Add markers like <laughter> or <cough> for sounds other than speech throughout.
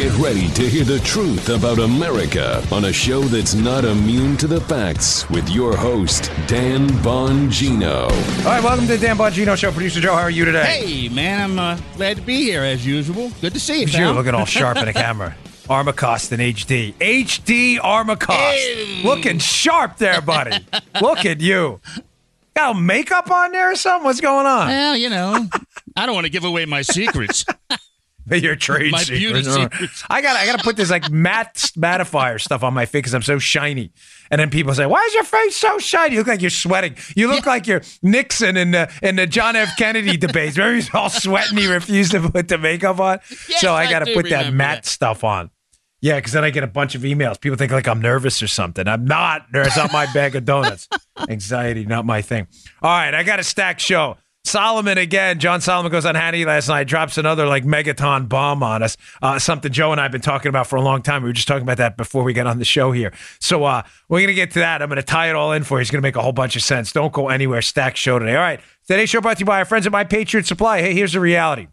Get ready to hear the truth about America on a show that's not immune to the facts with your host, Dan Bongino. All right, welcome to the Dan Bongino Show. Producer Joe, how are you today? Hey, man, I'm uh, glad to be here as usual. Good to see you, Look you pal. looking all sharp in the <laughs> camera. Armacost in HD. HD Armacost. Hey. Looking sharp there, buddy. Look at you. Got makeup on there or something? What's going on? Well, you know, I don't want to give away my secrets. <laughs> <laughs> Your trade My beauty secrets. secrets. I got I got to put this like matte mattifier stuff on my face because I'm so shiny. And then people say, "Why is your face so shiny? You look like you're sweating. You look like you're Nixon in the in the John F. Kennedy debates. Remember he's all sweating. He refused to put the makeup on. Yes, so I got to put that matte that. stuff on. Yeah, because then I get a bunch of emails. People think like I'm nervous or something. I'm not. It's not my bag of donuts. <laughs> Anxiety, not my thing. All right, I got a stack show. Solomon again. John Solomon goes on Hannity last night, drops another like megaton bomb on us. Uh, something Joe and I have been talking about for a long time. We were just talking about that before we got on the show here. So uh, we're gonna get to that. I'm gonna tie it all in for you. It's gonna make a whole bunch of sense. Don't go anywhere. Stack show today. All right. Today's show brought to you by our friends at My Patriot Supply. Hey, here's the reality.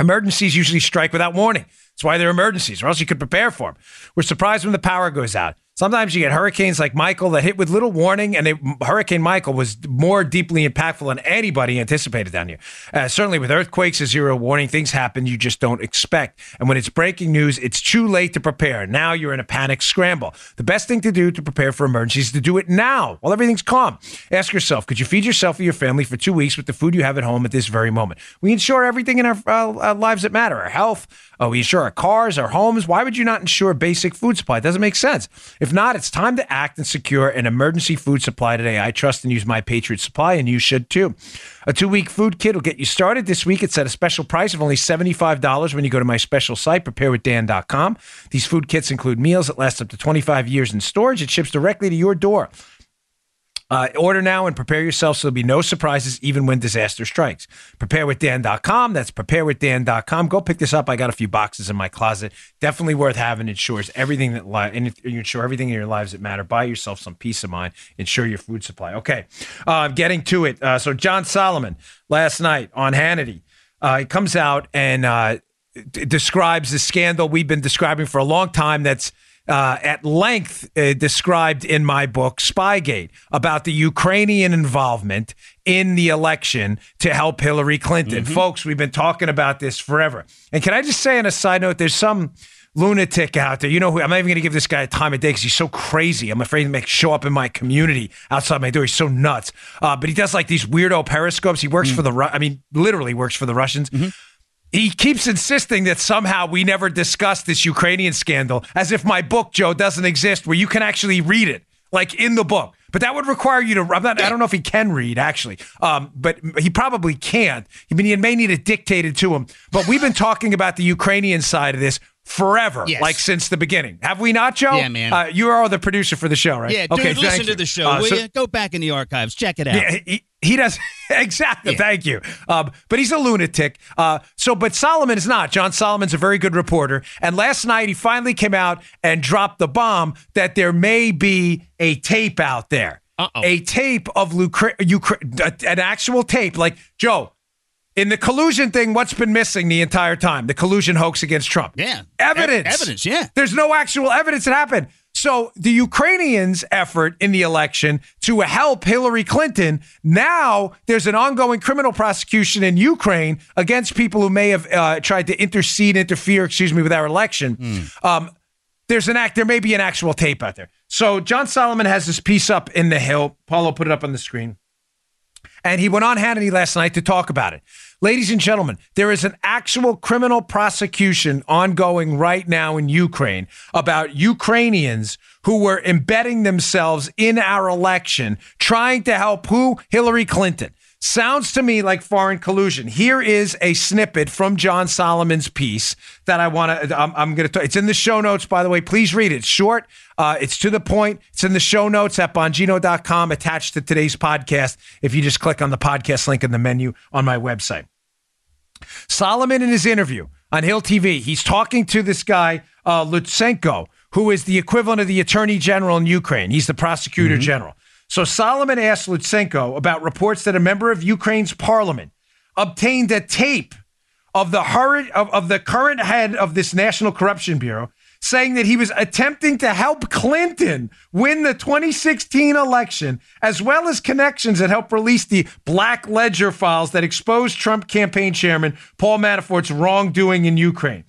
Emergencies usually strike without warning. That's why they're emergencies, or else you could prepare for them. We're surprised when the power goes out. Sometimes you get hurricanes like Michael that hit with little warning, and they, Hurricane Michael was more deeply impactful than anybody anticipated down here. Uh, certainly, with earthquakes, a zero warning, things happen you just don't expect. And when it's breaking news, it's too late to prepare. Now you're in a panic scramble. The best thing to do to prepare for emergencies is to do it now while everything's calm. Ask yourself, could you feed yourself or your family for two weeks with the food you have at home at this very moment? We insure everything in our uh, uh, lives that matter our health, uh, we insure our cars, our homes. Why would you not insure basic food supply? It doesn't make sense. If not, it's time to act and secure an emergency food supply today. I trust and use My Patriot Supply, and you should too. A two week food kit will get you started this week. It's at a special price of only $75 when you go to my special site, preparewithdan.com. These food kits include meals that last up to 25 years in storage. It ships directly to your door. Uh, order now and prepare yourself so there'll be no surprises even when disaster strikes. Preparewithdan.com. That's preparewithdan.com. Go pick this up. I got a few boxes in my closet. Definitely worth having. Ensures everything that li- and you ensure everything in your lives that matter. Buy yourself some peace of mind. Ensure your food supply. Okay, uh, getting to it. Uh, so John Solomon last night on Hannity, uh, he comes out and uh, d- describes the scandal we've been describing for a long time. That's uh, at length uh, described in my book, Spygate, about the Ukrainian involvement in the election to help Hillary Clinton. Folks, we've been talking about this forever. And can I just say, on a side note, there's some lunatic out there. You know who? I'm not even going to give this guy a time of day because he's so crazy. I'm afraid to make show up in my community outside my door. He's so nuts. Uh, but he does like these weirdo periscopes. He works for the. Ru- I mean, literally works for the Russians he keeps insisting that somehow we never discussed this Ukrainian scandal as if my book, Joe, doesn't exist where you can actually read it, like in the book. But that would require you to. I'm not, I don't know if he can read actually, um, but he probably can't. I mean, he may need it dictated to him. But we've been talking about the Ukrainian side of this forever, Yes. like since the beginning. Have we not, Joe? Yeah, man. Uh, you are the producer for the show, right? Yeah, dude, thank listen to the show, Uh, will so- you? Go back in the archives, check it out. yeah, he, he does <laughs> exactly. Yeah. Thank you. Um, but he's a lunatic. Uh, so, but Solomon is not. John Solomon's a very good reporter. And last night he finally came out and dropped the bomb that there may be a tape out there, Uh-oh. a tape of Lucre- Ukra- an actual tape. Like Joe. In the collusion thing, what's been missing the entire time? The collusion hoax against Trump. Yeah. Evidence. E- evidence, yeah. There's no actual evidence that happened. So the Ukrainians' effort in the election to help Hillary Clinton, now there's an ongoing criminal prosecution in Ukraine against people who may have uh, tried to intercede, interfere, excuse me, with our election. Um, there's an act. There may be an actual tape out there. So John Solomon has this piece up in the Hill. Paulo put it up on the screen. And he went on Hannity last night to talk about it. Ladies and gentlemen, there is an actual criminal prosecution ongoing right now in Ukraine about Ukrainians who were embedding themselves in our election, trying to help who? Hillary Clinton. Sounds to me like foreign collusion. Here is a snippet from John Solomon's piece that I want to. I'm, I'm going to. It's in the show notes, by the way. Please read it. It's short. Uh, it's to the point. It's in the show notes at bongino.com, attached to today's podcast. If you just click on the podcast link in the menu on my website. Solomon in his interview on Hill TV, he's talking to this guy, uh, Lutsenko, who is the equivalent of the attorney general in Ukraine. He's the prosecutor general. So Solomon asked Lutsenko about reports that a member of Ukraine's parliament obtained a tape of the current of, of the current head of this National Corruption Bureau saying that he was attempting to help Clinton win the 2016 election, as well as connections that helped release the Black Ledger files that exposed Trump campaign chairman Paul Manafort's wrongdoing in Ukraine.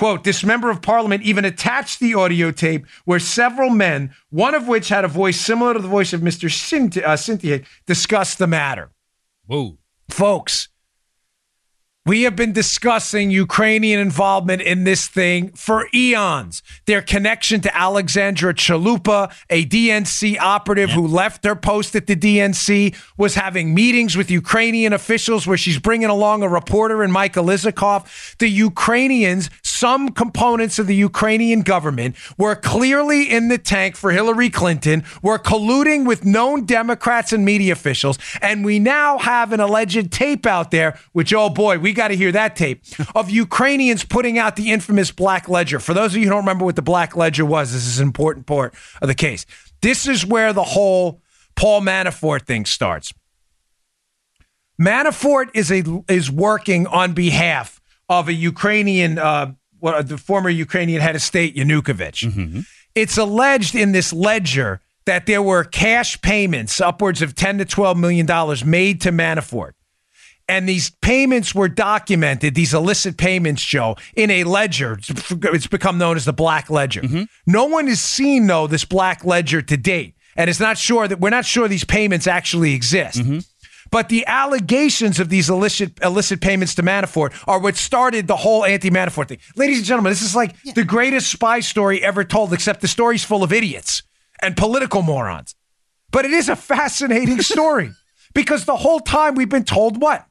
Quote, this member of parliament even attached the audio tape where several men, one of which had a voice similar to the voice of Mr. Sytnyk, uh, discussed the matter. Whoa. Folks, we have been discussing Ukrainian involvement in this thing for eons. Their connection to Alexandra Chalupa, a DNC operative who left her post at the DNC, was having meetings with Ukrainian officials where she's bringing along a reporter and Michael Isikoff. The Ukrainians, some components of the Ukrainian government, were clearly in the tank for Hillary Clinton, were colluding with known Democrats and media officials. And we now have an alleged tape out there, which, oh boy, we we got to hear that tape of Ukrainians putting out the infamous Black Ledger. For those of you who don't remember what the Black Ledger was, this is an important part of the case. This is where the whole Paul Manafort thing starts. Manafort is a is working on behalf of a Ukrainian, uh, well, the former Ukrainian head of state Yanukovych. Mm-hmm. It's alleged in this ledger that there were cash payments upwards of 10 to 12 million dollars made to Manafort and these payments were documented, these illicit payments, Joe, in a ledger. It's become known as the Black Ledger. Mm-hmm. No one has seen, though, this Black Ledger to date. And it's not sure that we're not sure these payments actually exist. Mm-hmm. But the allegations of these illicit illicit payments to Manafort are what started the whole anti-Manafort thing. Ladies and gentlemen, this is like yeah. the greatest spy story ever told, except the story's full of idiots and political morons. But it is a fascinating <laughs> story because the whole time we've been told what?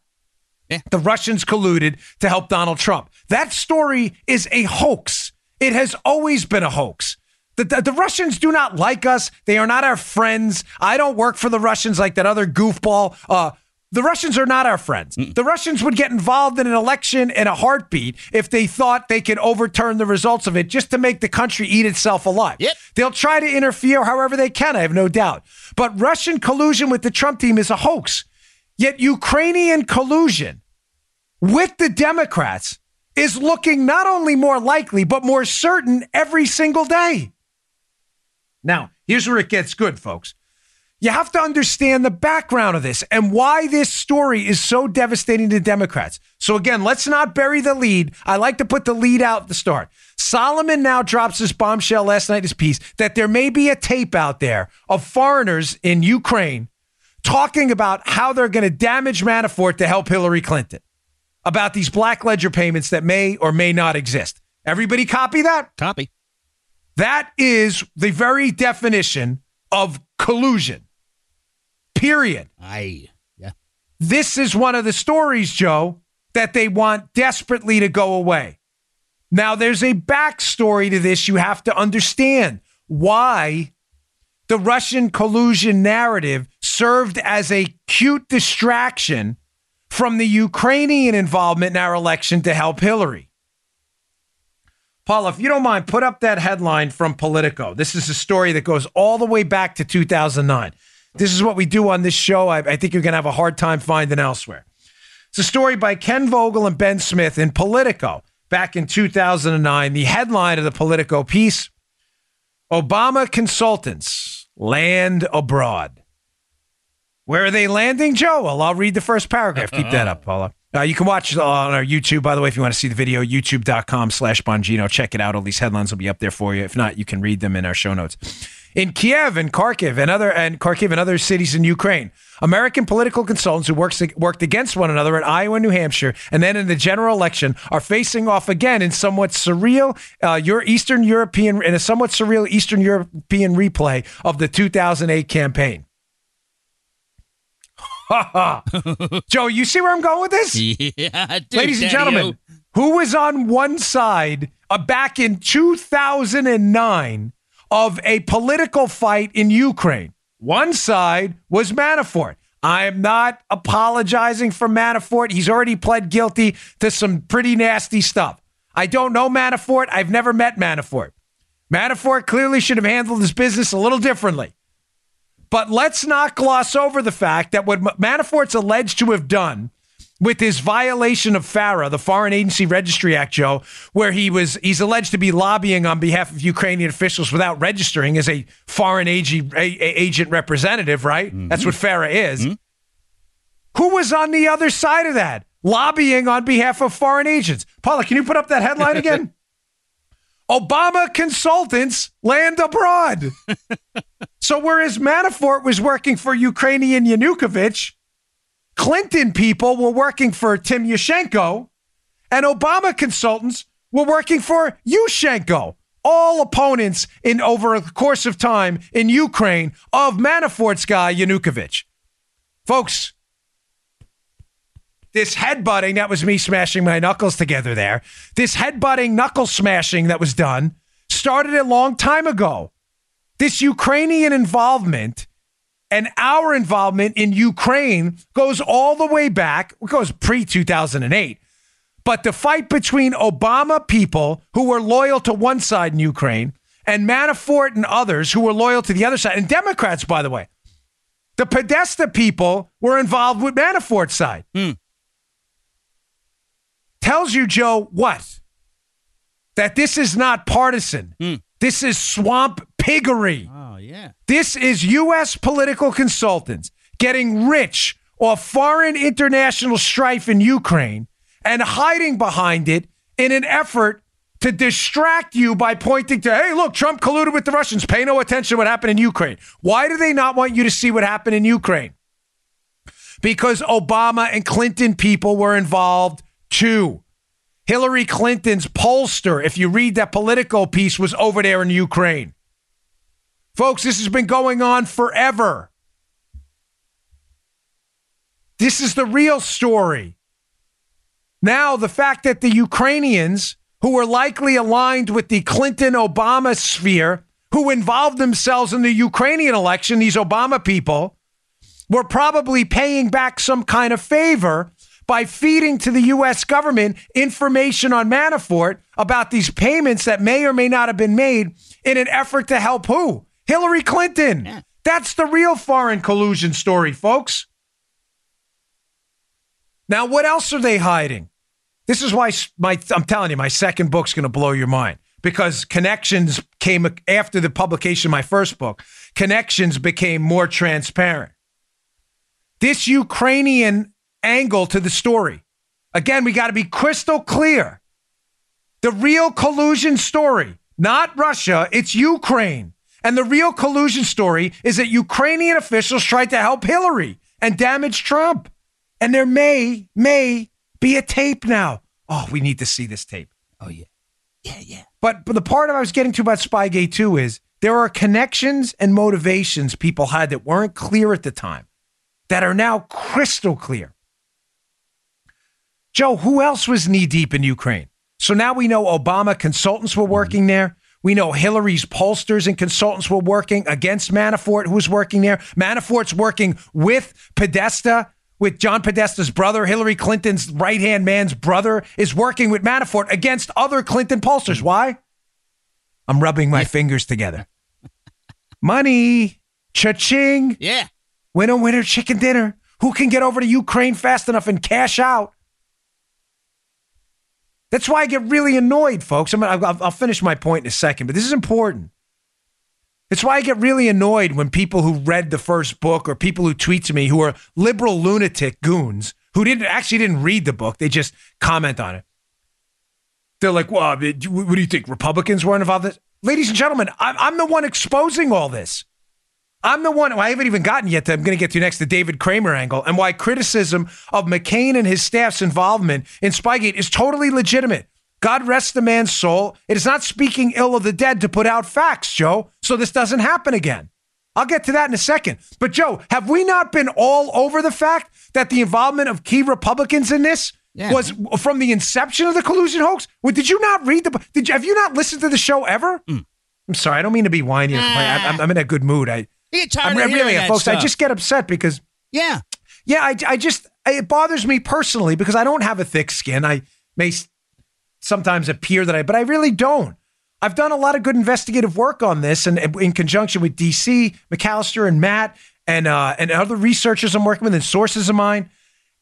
Yeah. The Russians colluded to help Donald Trump. That story is a hoax. It has always been a hoax. The, the, the, Russians do not like us. They are not our friends. I don't work for the Russians like that other goofball. Uh, the Russians are not our friends. Mm. The Russians would get involved in an election in a heartbeat if they thought they could overturn the results of it just to make the country eat itself alive. Yep. They'll try to interfere however they can, I have no doubt. But Russian collusion with the Trump team is a hoax. Yet Ukrainian collusion with the Democrats is looking not only more likely, but more certain every single day. Now, here's where it gets good, folks. You have to understand the background of this and why this story is so devastating to Democrats. So, again, let's not bury the lead. I like to put the lead out at the start. Solomon now drops this bombshell last night his piece that there may be a tape out there of foreigners in Ukraine talking about how they're going to damage Manafort to help Hillary Clinton about these black ledger payments that may or may not exist. Everybody copy that? Copy. That is the very definition of collusion. Period. Aye. Yeah. This is one of the stories, Joe, that they want desperately to go away. Now, there's a backstory to this you have to understand why the Russian collusion narrative served as a cute distraction from the Ukrainian involvement in our election to help Hillary. Paul, if you don't mind, put up that headline from Politico. This is a story that goes all the way back to 2009. This is what we do on this show. I, I think you're going to have a hard time finding elsewhere. It's a story by Ken Vogel and Ben Smith in Politico back in 2009. The headline of the Politico piece Obama consultants land abroad. Where are they landing, Joe? Well, I'll read the first paragraph. Keep that up, Paula. Uh, you can watch on our YouTube, by the way, if you want to see the video, youtube.com slash Bongino. Check it out. All these headlines will be up there for you. If not, you can read them in our show notes. In Kiev and Kharkiv and other and Kharkiv and other cities in Ukraine, American political consultants who works, worked against one another in Iowa and New Hampshire and then in the general election are facing off again in somewhat surreal uh, your Eastern European in a somewhat surreal Eastern European replay of the 2008 campaign. <laughs> Joe, you see where I'm going with this? <laughs> Yeah, dude, Ladies and gentlemen, who was on one side uh, back in 2009 of a political fight in Ukraine? One side was Manafort. I am not apologizing for Manafort. He's already pled guilty to some pretty nasty stuff. I don't know Manafort. I've never met Manafort. Manafort clearly should have handled his business a little differently. But let's not gloss over the fact that what Manafort's alleged to have done with his violation of FARA, the Foreign Agency Registry Act, Joe, where he was he's alleged to be lobbying on behalf of Ukrainian officials without registering as a foreign agent, agent representative, right? Mm-hmm. That's what FARA is. Mm-hmm. Who was on the other side of that? Lobbying on behalf of foreign agents. Paula, can you put up that headline again? <laughs> Obama consultants land abroad. <laughs> so whereas Manafort was working for Ukrainian Yanukovych, Clinton people were working for Tymoshenko, and Obama consultants were working for Yushchenko. All opponents in over a course of time in Ukraine of Manafort's guy Yanukovych. Folks, this headbutting that was me smashing my knuckles together there. This headbutting knuckle smashing that was done started a long time ago. This Ukrainian involvement and our involvement in Ukraine goes all the way back, it goes pre 2008. But the fight between Obama people who were loyal to one side in Ukraine and Manafort and others who were loyal to the other side, and Democrats, by the way, the Podesta people were involved with Manafort's side. Hmm. Tells you, Joe, what? That this is not partisan. Hmm. This is swamp piggery. Oh, yeah. This is U.S. political consultants getting rich off foreign international strife in Ukraine and hiding behind it in an effort to distract you by pointing to, hey, look, Trump colluded with the Russians. Pay no attention to what happened in Ukraine. Why do they not want you to see what happened in Ukraine? Because Obama and Clinton people were involved too. Hillary Clinton's pollster, if you read that Politico piece, was over there in Ukraine. Folks, this has been going on forever. This is the real story. Now, the fact that the Ukrainians, who were likely aligned with the Clinton Obama sphere, who involved themselves in the Ukrainian election, these Obama people, were probably paying back some kind of favor by feeding to the U.S. government information on Manafort about these payments that may or may not have been made in an effort to help who? Hillary Clinton. Yeah. That's the real foreign collusion story, folks. Now, what else are they hiding? This is why my I'm telling you, my second book's going to blow your mind because connections came after the publication of my first book. Connections became more transparent. This Ukrainian angle to the story. Again, we got to be crystal clear. The real collusion story, not Russia, it's Ukraine. And the real collusion story is that Ukrainian officials tried to help Hillary and damage Trump. And there may, may be a tape now. Oh, we need to see this tape. Oh, yeah. Yeah, yeah. But, but the part I was getting to about Spygate 2 is there are connections and motivations people had that weren't clear at the time that are now crystal clear. Joe, who else was knee deep in Ukraine? So now we know Obama consultants were working there. We know Hillary's pollsters and consultants were working against Manafort, who was working there. Manafort's working with Podesta, with John Podesta's brother. Hillary Clinton's right hand man's brother is working with Manafort against other Clinton pollsters. Why? I'm rubbing my fingers together. Money, cha-ching. Yeah. Winner, winner, chicken dinner. Who can get over to Ukraine fast enough and cash out? That's why I get really annoyed, folks. I'm, I'll, I'll finish my point in a second, but this is important. It's why I get really annoyed when people who read the first book or people who tweet to me who are liberal lunatic goons who didn't actually didn't read the book, they just comment on it. They're like, "Well, uh, what do you think? Republicans weren't involved?" In this? Ladies and gentlemen, I'm the one exposing all this. I'm the one, I haven't even gotten yet to, I'm going to get to next, the David Kramer angle, and why criticism of McCain and his staff's involvement in Spygate is totally legitimate. God rest the man's soul. It is not speaking ill of the dead to put out facts, Joe, so this doesn't happen again. I'll get to that in a second. But, Joe, have we not been all over the fact that the involvement of key Republicans in this yeah. was from the inception of the collusion hoax? Well, did you not read the Did you, have you not listened to the show ever? Mm. I'm sorry, I don't mean to be whiny. Ah. I'm, I'm, in a good mood. I you get tired I'm, of really, folks. Stuff. I just get upset because yeah, yeah. I, I just it bothers me personally because I don't have a thick skin. I may sometimes appear that I, but I really don't. I've done a lot of good investigative work on this, and in conjunction with DC McAllister and Matt and uh, and other researchers I'm working with and sources of mine.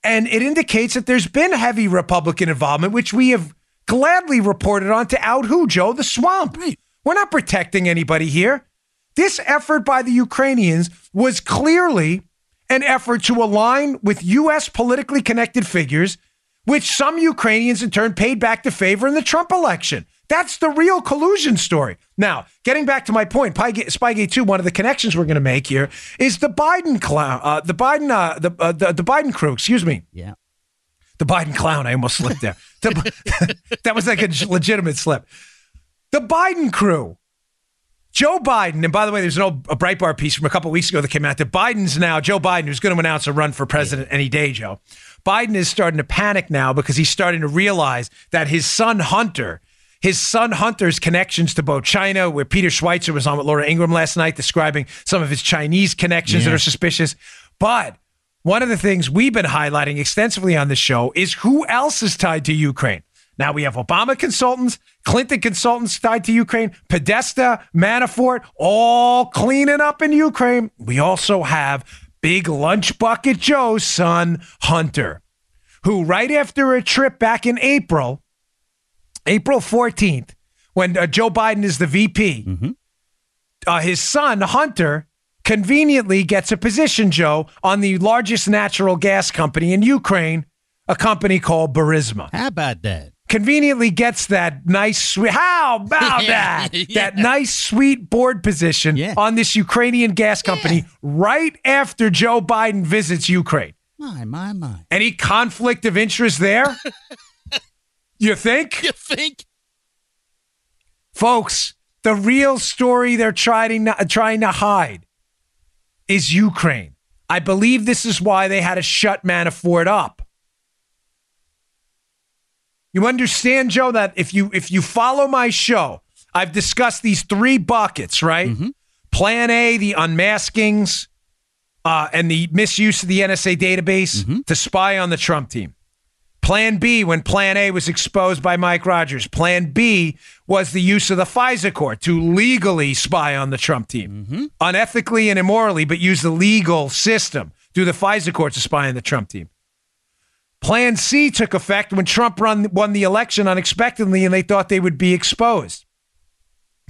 And it indicates that there's been heavy Republican involvement, which we have gladly reported on to out who, Joe? The swamp. Right. We're not protecting anybody here. This effort by the Ukrainians was clearly an effort to align with U.S. politically connected figures, which some Ukrainians in turn paid back to favor in the Trump election. That's the real collusion story. Now, getting back to my point, Spygate, 2, one of the connections we're going to make here is the Biden clown, uh, the Biden, uh, the, uh, the the Biden crew. Excuse me, Yeah. the Biden clown. I almost slipped there. <laughs> The- <laughs> that was like a legitimate slip. The Biden crew. Joe Biden, and by the way, there's an old a Breitbart piece from a couple weeks ago that came out that Biden's now Joe Biden, who's going to announce a run for president any day. Joe Biden is starting to panic now because he's starting to realize that his son Hunter, his son Hunter's connections to both China, where Peter Schweizer was on with Laura Ingraham last night describing some of his Chinese connections that are suspicious, but one of the things we've been highlighting extensively on the show is who else is tied to Ukraine. Now we have Obama consultants, Clinton consultants tied to Ukraine, Podesta, Manafort, all cleaning up in Ukraine. We also have big lunch bucket Joe's son, Hunter, who right after a trip back in April, April 14th, when uh, Joe Biden is the VP, uh, his son, Hunter, conveniently gets a position, Joe, on the largest natural gas company in Ukraine, a company called Burisma. How about that? Conveniently gets that nice, sweet, how about <laughs> Yeah, that? yeah. That nice, sweet board position Yeah. on this Ukrainian gas company right after Joe Biden visits Ukraine. My, my, my. Any conflict of interest there? <laughs> you think? You think? Folks, the real story they're trying to, trying to hide is Ukraine. I believe this is why they had to shut Manafort up. You understand, Joe, that if you if you follow my show, I've discussed these three buckets, right? Mm-hmm. Plan A, the unmaskings, uh, and the misuse of the NSA database mm-hmm. to spy on the Trump team. Plan B, when Plan A was exposed by Mike Rogers. Plan B was the use of the FISA court to legally spy on the Trump team, mm-hmm. unethically and immorally, but use the legal system through the FISA court to spy on the Trump team. Plan C took effect when Trump run, won the election unexpectedly and they thought they would be exposed.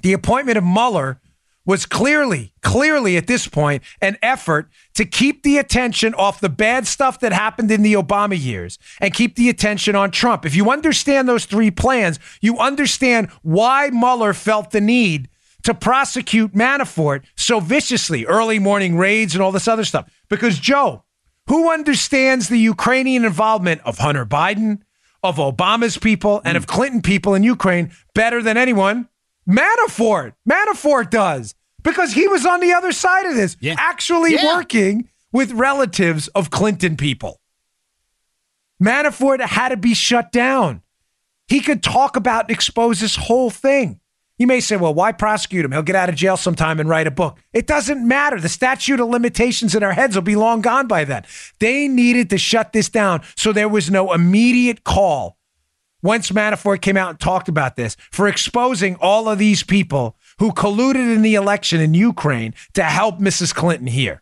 The appointment of Mueller was clearly, clearly at this point, an effort to keep the attention off the bad stuff that happened in the Obama years and keep the attention on Trump. If you understand those three plans, you understand why Mueller felt the need to prosecute Manafort so viciously, early morning raids and all this other stuff. Because, Joe, who understands the Ukrainian involvement of Hunter Biden, of Obama's people, and of Clinton people in Ukraine better than anyone? Manafort. Manafort does because he was on the other side of this, Yeah. actually Yeah. working with relatives of Clinton people. Manafort had to be shut down. He could talk about and expose this whole thing. You may say, well, why prosecute him? He'll get out of jail sometime and write a book. It doesn't matter. The statute of limitations in our heads will be long gone by then. They needed to shut this down so there was no immediate call once Manafort came out and talked about this for exposing all of these people who colluded in the election in Ukraine to help Mrs. Clinton here.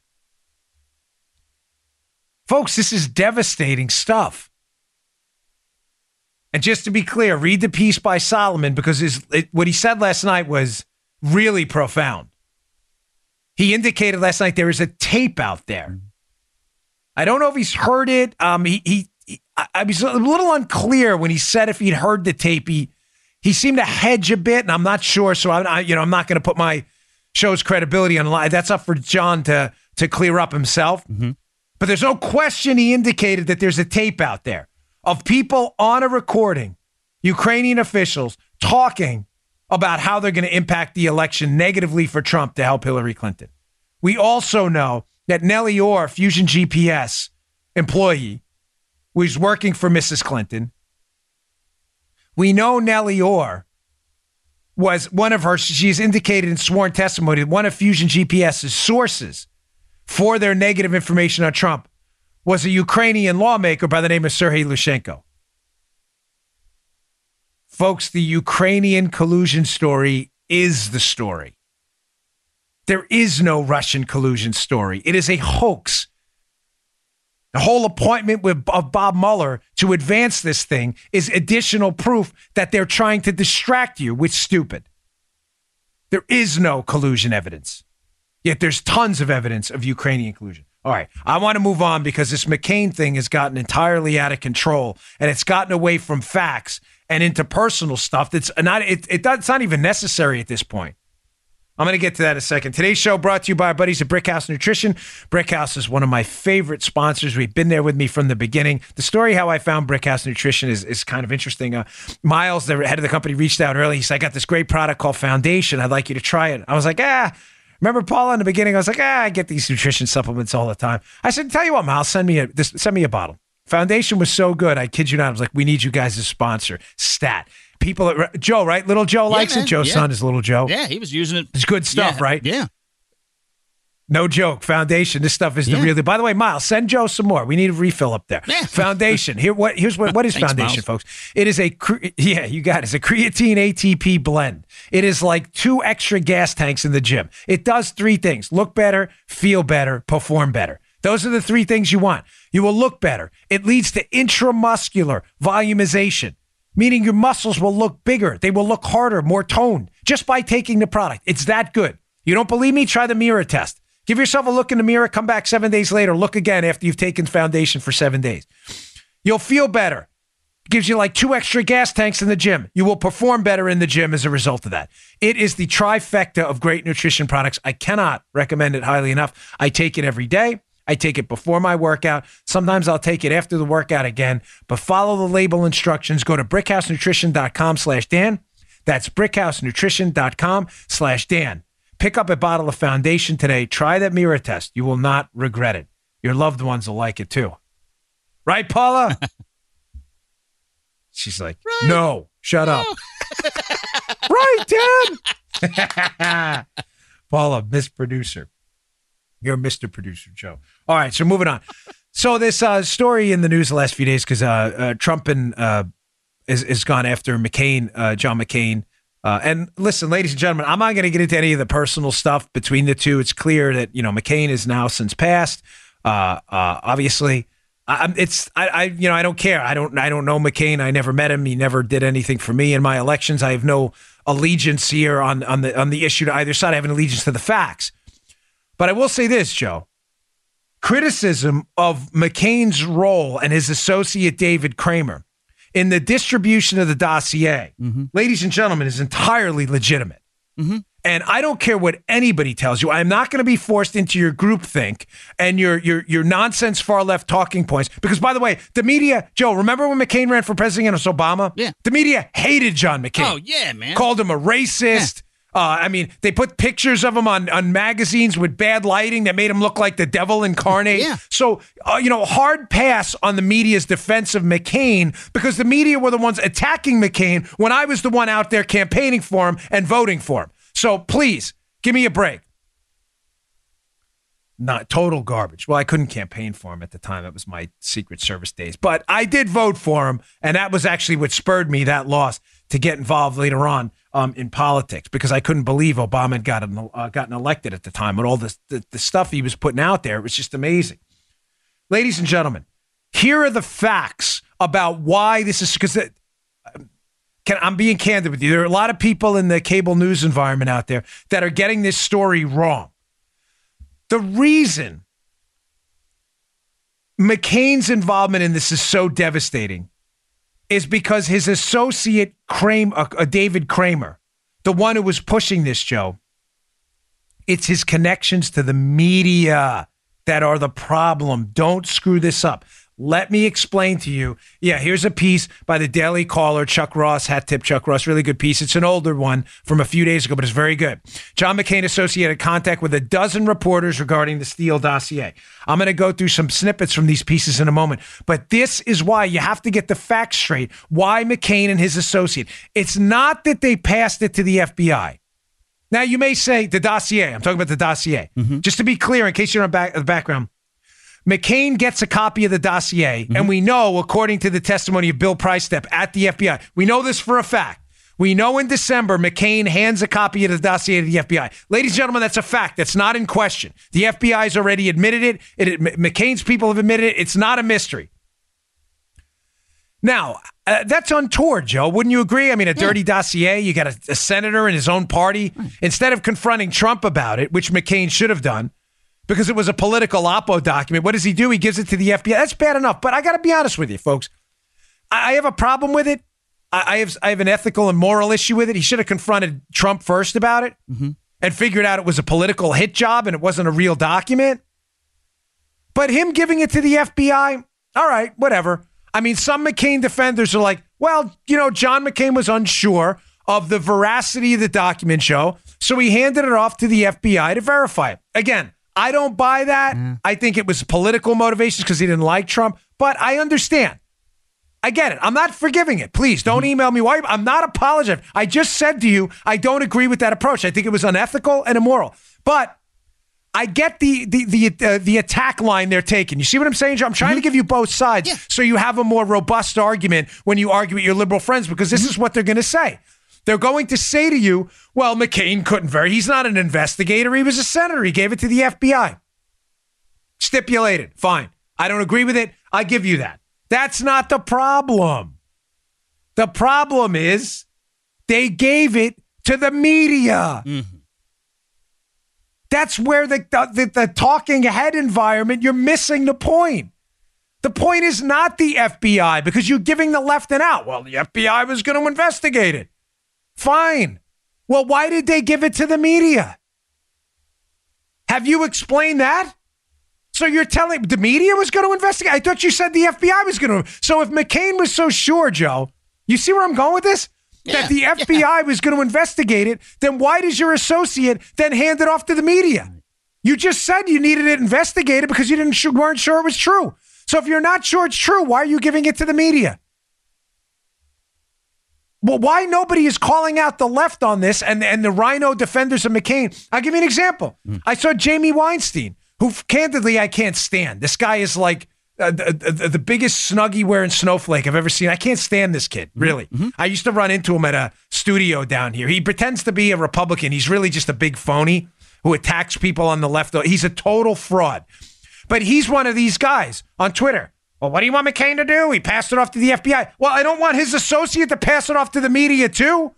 Folks, this is devastating stuff. And just to be clear, read the piece by Solomon because his, it, what he said last night was really profound. He indicated last night there is a tape out there. I don't know if he's heard it. Um, he, he, he I, I was a little unclear when he said if he'd heard the tape. He, he seemed to hedge a bit, and I'm not sure. So I'm, I, you know, I'm not going to put my show's credibility on line. That's up for John to to clear up himself. But there's no question he indicated that there's a tape out there of people on a recording, Ukrainian officials talking about how they're going to impact the election negatively for Trump to help Hillary Clinton. We also know that Nellie Ohr, Fusion GPS employee, was working for Mrs. Clinton. We know Nellie Ohr was one of her, she's indicated in sworn testimony, one of Fusion GPS's sources for their negative information on Trump was a Ukrainian lawmaker by the name of Sergei Leshchenko. Folks, the Ukrainian collusion story is the story. There is no Russian collusion story. It is a hoax. The whole appointment with of Bob Mueller to advance this thing is additional proof that they're trying to distract you with stupid. There is no collusion evidence. Yet there's tons of evidence of Ukrainian collusion. All right, I want to move on because this McCain thing has gotten entirely out of control and it's gotten away from facts and into personal stuff that's not it, it it's not even necessary at this point. I'm going to get to that in a second. Today's show brought to you by our buddies at Brickhouse Nutrition. Brickhouse is one of my favorite sponsors. We've been there with me from the beginning. The story how I found Brickhouse Nutrition is, is kind of interesting. Uh, Miles, the head of the company, reached out early. He said, I got this great product called Foundation. I'd like you to try it. I was like, ah. Remember Paula in the beginning? I was like, ah, I get these nutrition supplements all the time. I said, tell you what, Miles, send me a this, send me a bottle. Foundation was so good. I kid you not. I was like, we need you guys to sponsor. Stat people at Joe, right? Little Joe likes man. it. Joe's Yeah. son is Little Joe. Yeah, he was using it. It's good stuff, Yeah, right? Yeah. No joke. Foundation. This stuff is the Yeah. real. By the way, Miles, send Joe some more. We need a refill up there. Yeah. Foundation. Here, what? Here's what. What is <laughs> Thanks, Foundation, Miles. folks? It is a. cre- Yeah, you got it. It's a creatine ATP blend. It is like two extra gas tanks in the gym. It does three things: look better, feel better, perform better. Those are the three things you want. You will look better. It leads to intramuscular volumization, meaning your muscles will look bigger. They will look harder, more toned, just by taking the product. It's that good. You don't believe me? Try the mirror test. Give yourself a look in the mirror, come back seven days later, look again after you've taken foundation for seven days. You'll feel better. It Gives you like two extra gas tanks in the gym. You will perform better in the gym as a result of that. It is the trifecta of great nutrition products. I cannot recommend it highly enough. I take it every day. I take it before my workout. Sometimes I'll take it after the workout again. But follow the label instructions. Go to brickhousenutrition.com slash Dan. That's brickhousenutrition.com slash Dan. Pick up a bottle of foundation today. Try that mirror test. You will not regret it. Your loved ones will like it too. Right, Paula? <laughs> She's like, no, shut up. <laughs> right, Dan. <laughs> Paula, Miss Producer. You're Mr. Producer, Joe. All right, so moving on. So this uh, story in the news the last few days because uh, uh, Trump and uh, is is gone after McCain, uh, John McCain. Uh, and listen, ladies and gentlemen, I'm not going to get into any of the personal stuff between the two. It's clear that you know McCain is now since passed. Uh, uh, obviously, I, it's I, I you know I don't care. I don't I don't know McCain. I never met him. He never did anything for me in my elections. I have no allegiance here on on the on the issue to either side. I have an allegiance to the facts. But I will say this, Joe. Criticism of McCain's role and his associate David Kramer in the distribution of the dossier, mm-hmm. ladies and gentlemen, is entirely legitimate. Mm-hmm. And I don't care what anybody tells you. I'm not going to be forced into your groupthink and your your your nonsense far left talking points. Because by the way, the media, Joe, remember when McCain ran for president against Obama? Yeah. The media hated John McCain Oh yeah, man. called him a racist. Uh, I mean, they put pictures of him on, on magazines with bad lighting that made him look like the devil incarnate. Yeah. So, uh, you know, hard pass on the media's defense of McCain because the media were the ones attacking McCain when I was the one out there campaigning for him and voting for him. So please, give me a break. Not total garbage. Well, I couldn't campaign for him at the time. That was my Secret Service days. But I did vote for him, and that was actually what spurred me that loss to get involved later on um, in politics because I couldn't believe Obama had gotten uh, gotten elected at the time with all this the, the stuff he was putting out there. It was just amazing. Ladies and gentlemen, here are the facts about why this is because I'm being candid with you. There are a lot of people in the cable news environment out there that are getting this story wrong. The reason McCain's involvement in this is so devastating is because his associate Kramer, uh, uh, David Kramer, the one who was pushing this, Joe, it's his connections to the media that are the problem. Don't screw this up. Let me explain to you. Yeah, here's a piece by the Daily Caller, Chuck Ross, hat tip Chuck Ross, really good piece. It's an older one from a few days ago, but it's very good. John McCain associated contact with a dozen reporters regarding the Steele dossier. I'm going to go through some snippets from these pieces in a moment, but this is why you have to get the facts straight. Why McCain and his associate? It's not that they passed it to the FBI. Now, you may say the dossier. I'm talking about the dossier. Mm-hmm. Just to be clear, in case you're on back, the background, McCain gets a copy of the dossier, and we know, according to the testimony of Bill Priestap at the FBI, we know this for a fact. We know in December, McCain hands a copy of the dossier to the FBI. Ladies and gentlemen, that's a fact. That's not in question. The FBI's already admitted it. it McCain's people have admitted it. It's not a mystery. Now, uh, that's untoward, Joe. Wouldn't you agree? I mean, a dirty yeah. dossier. You got a, a, senator in his own party. Instead of confronting Trump about it, which McCain should have done, because it was a political oppo document, what does he do? He gives it to the FBI. That's bad enough. But I got to be honest with you, folks. I, I have a problem with it. I, I, have I have an ethical and moral issue with it. He should have confronted Trump first about it mm-hmm. and figured out it was a political hit job and it wasn't a real document. But him giving it to the FBI, all right, whatever. I mean, some McCain defenders are like, well, you know, John McCain was unsure of the veracity of the document show, so he handed it off to the FBI to verify it. Again, I don't buy that. Mm. I think it was political motivations because he didn't like Trump, but I understand. I get it. I'm not forgiving it. Please don't mm-hmm. email me. Why? I'm not apologizing. I just said to you, I don't agree with that approach. I think it was unethical and immoral. But I get the the the uh, the attack line they're taking. You see what I'm saying? I'm trying mm-hmm. to give you both sides yeah. so you have a more robust argument when you argue with your liberal friends because this mm-hmm. is what they're going to say. They're going to say to you, "Well, McCain couldn't verify. He's not an investigator. He was a senator. He gave it to the FBI." Stipulated. Fine. I don't agree with it. I give you that. That's not the problem. The problem is they gave it to the media. Mm-hmm. That's where the, the, the talking head environment, you're missing the point. The point is not the FBI because you're giving the left an out. Well, the FBI was going to investigate it. Fine. Well, why did they give it to the media? Have you explained that? So you're telling the media was going to investigate? I thought you said the FBI was going to. So if McCain was so sure, Joe, you see where I'm going with this? that the FBI yeah. was going to investigate it, then why does your associate then hand it off to the media? You just said you needed it investigated because you didn't weren't sure it was true. So if you're not sure it's true, why are you giving it to the media? Well, why nobody is calling out the left on this and, and the Rhino defenders of McCain? I'll give you an example. Mm. I saw Jamie Weinstein, who candidly I can't stand. This guy is like uh, the, the, biggest snuggie wearing snowflake I've ever seen. I can't stand this kid, mm-hmm. really. Mm-hmm. I used to run into him at a studio down here. He pretends to be a Republican. He's really just a big phony who attacks people on the left. He's a total fraud. But he's one of these guys on Twitter. Well, what do you want McCain to do? He passed it off to the FBI. Well, I don't want his associate to pass it off to the media, too.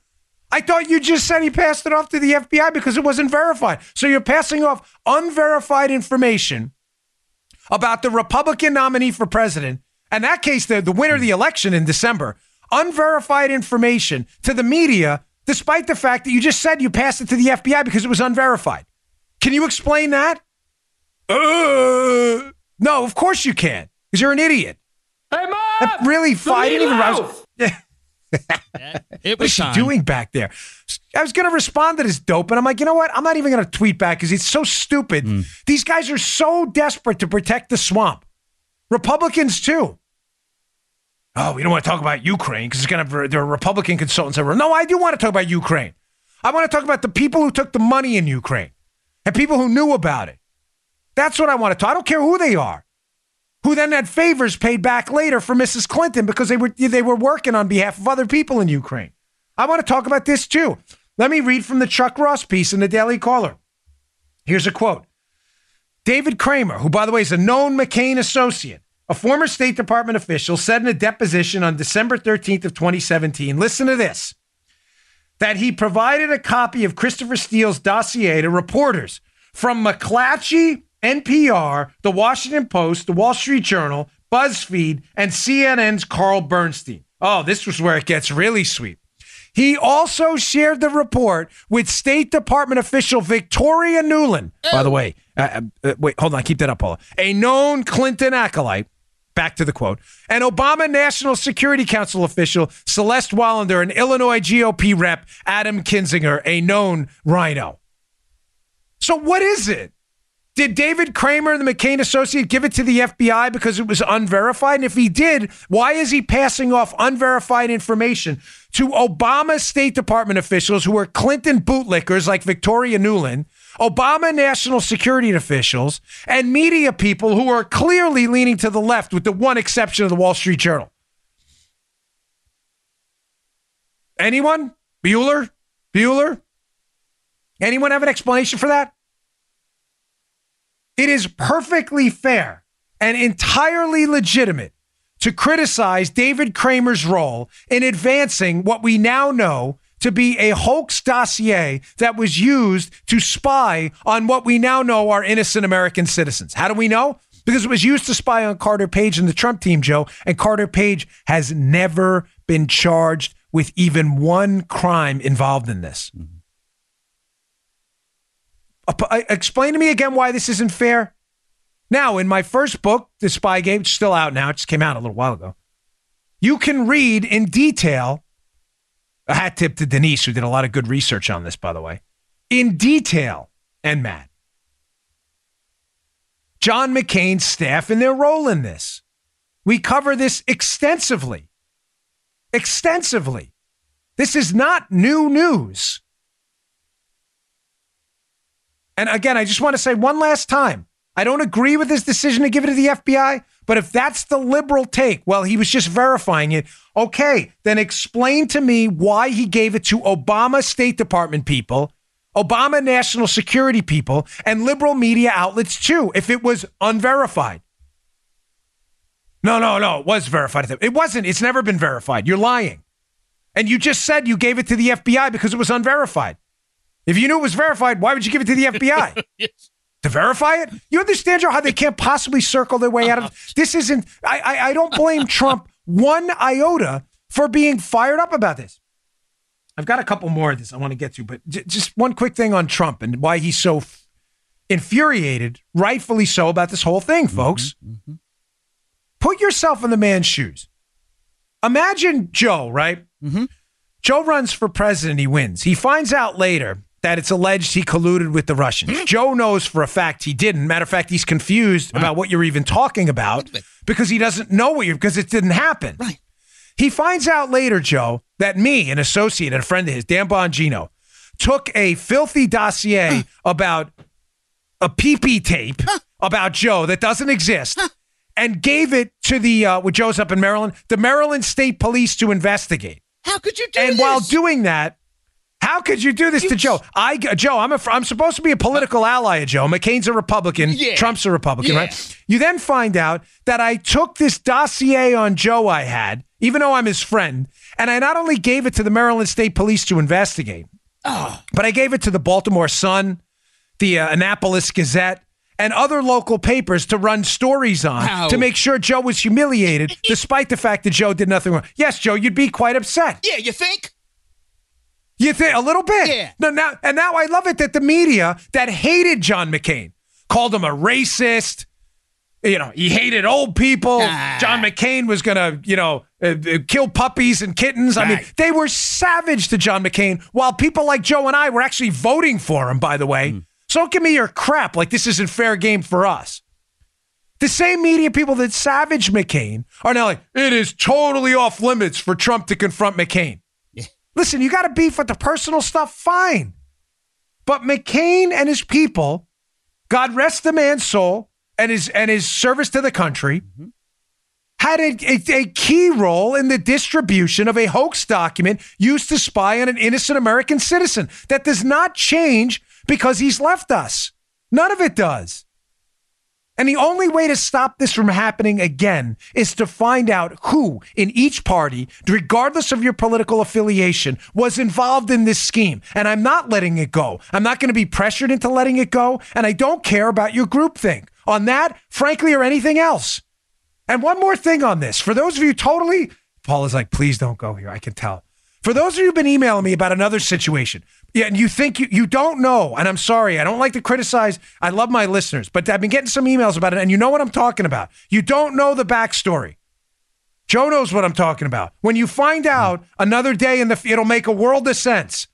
I thought you just said he passed it off to the FBI because it wasn't verified. So you're passing off unverified information about the Republican nominee for president, in that case, the, the winner of the election in December, unverified information to the media, despite the fact that you just said you passed it to the FBI because it was unverified. Can you explain that? Uh, no, of course you can, because you're an idiot. Hey, Mom! That really, I didn't even. I it was What's she doing back there? I was going to respond to this dope, and I'm like, you know what? I'm not even going to tweet back because it's so stupid. Mm. These guys are so desperate to protect the swamp. Republicans too. Oh, we don't want to talk about Ukraine because it's going to. There are Republican consultants that were. No, I do want to talk about Ukraine. I want to talk about the people who took the money in Ukraine and people who knew about it. That's what I want to talk. I don't care who they are who then had favors paid back later for Mrs. Clinton because they were they were working on behalf of other people in Ukraine. I want to talk about this too. Let me read from the Chuck Ross piece in the Daily Caller. Here's a quote. David Kramer, who by the way is a known McCain associate, a former State Department official, said in a deposition on December 13th of 2017, listen to this, that he provided a copy of Christopher Steele's dossier to reporters from McClatchy NPR, The Washington Post, The Wall Street Journal, BuzzFeed, and CNN's Carl Bernstein. Oh, this was where it gets really sweet. He also shared the report with State Department official Victoria Nuland. By the way, uh, uh, wait, hold on, keep that up, Paula. A known Clinton acolyte. Back to the quote. An Obama National Security Council official, Celeste Wallander, and Illinois GOP rep Adam Kinzinger, a known rhino. So, what is it? Did David Kramer, and the McCain associate, give it to the FBI because it was unverified? And if he did, why is he passing off unverified information to Obama State Department officials who are Clinton bootlickers like Victoria Nuland, Obama national security officials, and media people who are clearly leaning to the left, with the one exception of the Wall Street Journal? Anyone? Bueller? Bueller? Anyone have an explanation for that? It is perfectly fair and entirely legitimate to criticize David Kramer's role in advancing what we now know to be a hoax dossier that was used to spy on what we now know are innocent American citizens. How do we know? Because it was used to spy on Carter Page and the Trump team, Joe, and Carter Page has never been charged with even one crime involved in this. Mm-hmm. Uh, explain to me again why this isn't fair. Now, in my first book, The Spygate, it's still out now, it just came out a little while ago. You can read in detail. A hat tip to Denise, who did a lot of good research on this, by the way. In detail, and Matt. John McCain's staff and their role in this. We cover this extensively. Extensively. This is not new news. And again, I just want to say one last time I don't agree with his decision to give it to the FBI, but if that's the liberal take, well, he was just verifying it. Okay, then explain to me why he gave it to Obama State Department people, Obama national security people, and liberal media outlets too, if it was unverified. No, no, no, it was verified. It wasn't. It's never been verified. You're lying. And you just said you gave it to the FBI because it was unverified. If you knew it was verified, why would you give it to the <laughs> FBI? yes. To verify it? You understand how they can't possibly circle their way out of uh-huh. this? Isn't I, I, I don't blame Trump one iota for being fired up about this. I've got a couple more of this I want to get to, but j- just one quick thing on Trump and why he's so f- infuriated, rightfully so, about this whole thing, folks. Mm-hmm, mm-hmm. Put yourself in the man's shoes. Imagine Joe, right? Mm-hmm. Joe runs for president, he wins. He finds out later that it's alleged he colluded with the Russians. Hmm? Joe knows for a fact he didn't. Matter of fact, he's confused about what you're even talking about because he doesn't know what you're because it didn't happen. Right. He finds out later, Joe, that me, an associate and a friend of his, Dan Bongino, took a filthy dossier about a PP tape about Joe that doesn't exist and gave it to the uh, with Joe's up in Maryland, the Maryland State Police to investigate. How could you do that? and this? while doing that, how could you do this you, to Joe? I Joe, I'm a, I'm supposed to be a political ally of Joe. McCain's a Republican. Yeah. Trump's a Republican, yeah. right? You then find out that I took this dossier on Joe I had, even though I'm his friend, and I not only gave it to the Maryland State Police to investigate, oh. but I gave it to the Baltimore Sun, the uh, Annapolis Gazette, and other local papers to run stories on to make sure Joe was humiliated, <laughs> despite the fact that Joe did nothing wrong. Yes, Joe, you'd be quite upset. Yeah, you think? You think a little bit? Yeah. No, now and now I love it that the media that hated John McCain called him a racist. You know, he hated old people. Ah. John McCain was gonna, you know, uh, uh, kill puppies and kittens. Right. I mean, they were savage to John McCain, while people like Joe and I were actually voting for him. By the way, mm. so don't give me your crap like this isn't fair game for us. The same media people that savage McCain are now like, it is totally off limits for Trump to confront McCain. Listen, you got to beef with the personal stuff, fine. But McCain and his people, God rest the man's soul and his and his service to the country, mm-hmm. had a, a, a key role in the distribution of a hoax document used to spy on an innocent American citizen. That does not change because he's left us. None of it does. And the only way to stop this from happening again is to find out who in each party, regardless of your political affiliation, was involved in this scheme. And I'm not letting it go. I'm not going to be pressured into letting it go. And I don't care about your groupthink on that, frankly, or anything else. And one more thing on this. For those of you totally, Paul is like, please don't go here. I can tell. For those of you who've been emailing me about another situation, yeah, and you think you, you don't know, and I'm sorry, I don't like to criticize. I love my listeners, but I've been getting some emails about it, and you know what I'm talking about. You don't know the backstory. Joe knows what I'm talking about. When you find out another day in the, it'll make a world of sense.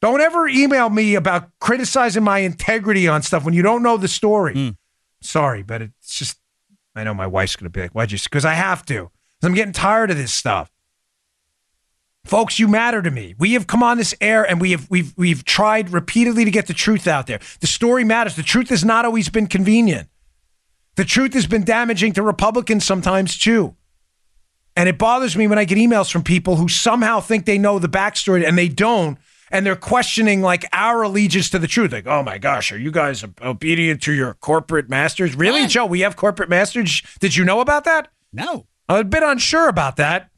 Don't ever email me about criticizing my integrity on stuff when you don't know the story. Mm. Sorry, but it's just, I know my wife's going to be like, why'd you, because I have to. I'm getting tired of this stuff. Folks, you matter to me. We have come on this air and we have we've we've tried repeatedly to get the truth out there. The story matters. The truth has not always been convenient. The truth has been damaging to Republicans sometimes too. And it bothers me when I get emails from people who somehow think they know the backstory and they don't. And they're questioning like our allegiance to the truth. Like, oh my gosh, are you guys obedient to your corporate masters? Really? Joe? We have corporate masters. Did you know about that? No. I'm a bit unsure about that.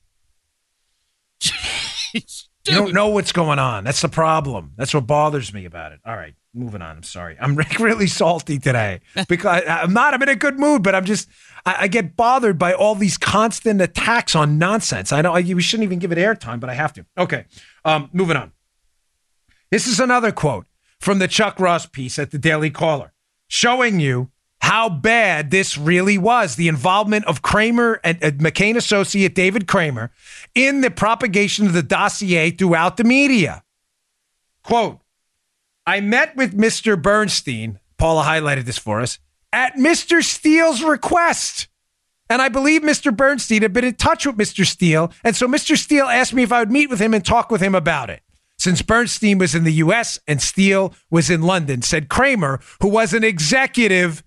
You don't know what's going on. That's the problem. That's what bothers me about it. All right, moving on. I'm sorry. I'm <laughs> really salty today <laughs> because I'm not. I'm in a good mood, but I'm just. I, I get bothered by all these constant attacks on nonsense. I know I, we shouldn't even give it airtime, but I have to. Okay, um, moving on. This is another quote from the Chuck Ross piece at the Daily Caller, showing you how bad this really was the involvement of Kramer and uh, McCain associate David Kramer in the propagation of the dossier throughout the media. Quote I met with Mr. Bernstein, Paula highlighted this for us, at Mr. Steele's request. And I believe Mr. Bernstein had been in touch with Mr. Steele. And so Mr. Steele asked me if I would meet with him and talk with him about it. Since Bernstein was in the US and Steele was in London, said Kramer, who was an executive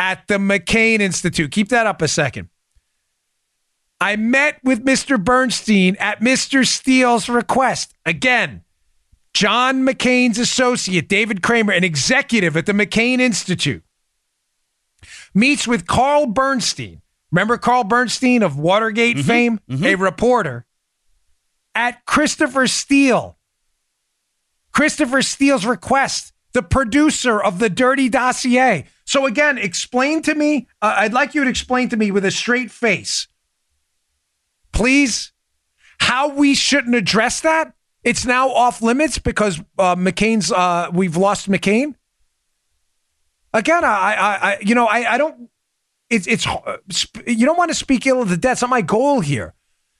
at the McCain Institute. Keep that up a second. I met with Mr. Bernstein at Mr. Steele's request. Again, John McCain's associate, David Kramer, an executive at the McCain Institute, meets with Carl Bernstein. Remember Carl Bernstein of Watergate mm-hmm. fame? Mm-hmm. A reporter at Christopher Steele. Christopher Steele's request, the producer of the Dirty Dossier. So, again, explain to me, uh, I'd like you to explain to me with a straight face, please, how we shouldn't address that. It's now off limits because uh, McCain's, uh, we've lost McCain. Again, I, I, I you know, I, I don't, it's, it's, uh, you don't want to speak ill of the dead. It's not my goal here.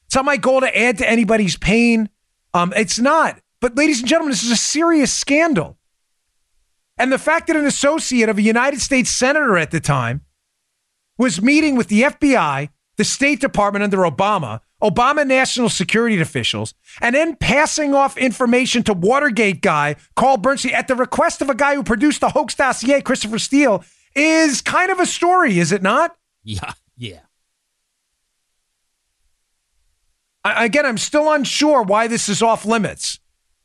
It's not my goal to add to anybody's pain. Um, it's not. But, ladies and gentlemen, this is a serious scandal. And the fact that an associate of a United States senator at the time was meeting with the FBI, the State Department under Obama, Obama national security officials, and then passing off information to Watergate guy Carl Bernstein at the request of a guy who produced the hoax dossier, Christopher Steele, is kind of a story, is it not? Yeah. Yeah. I, again, I'm still unsure why this is off limits.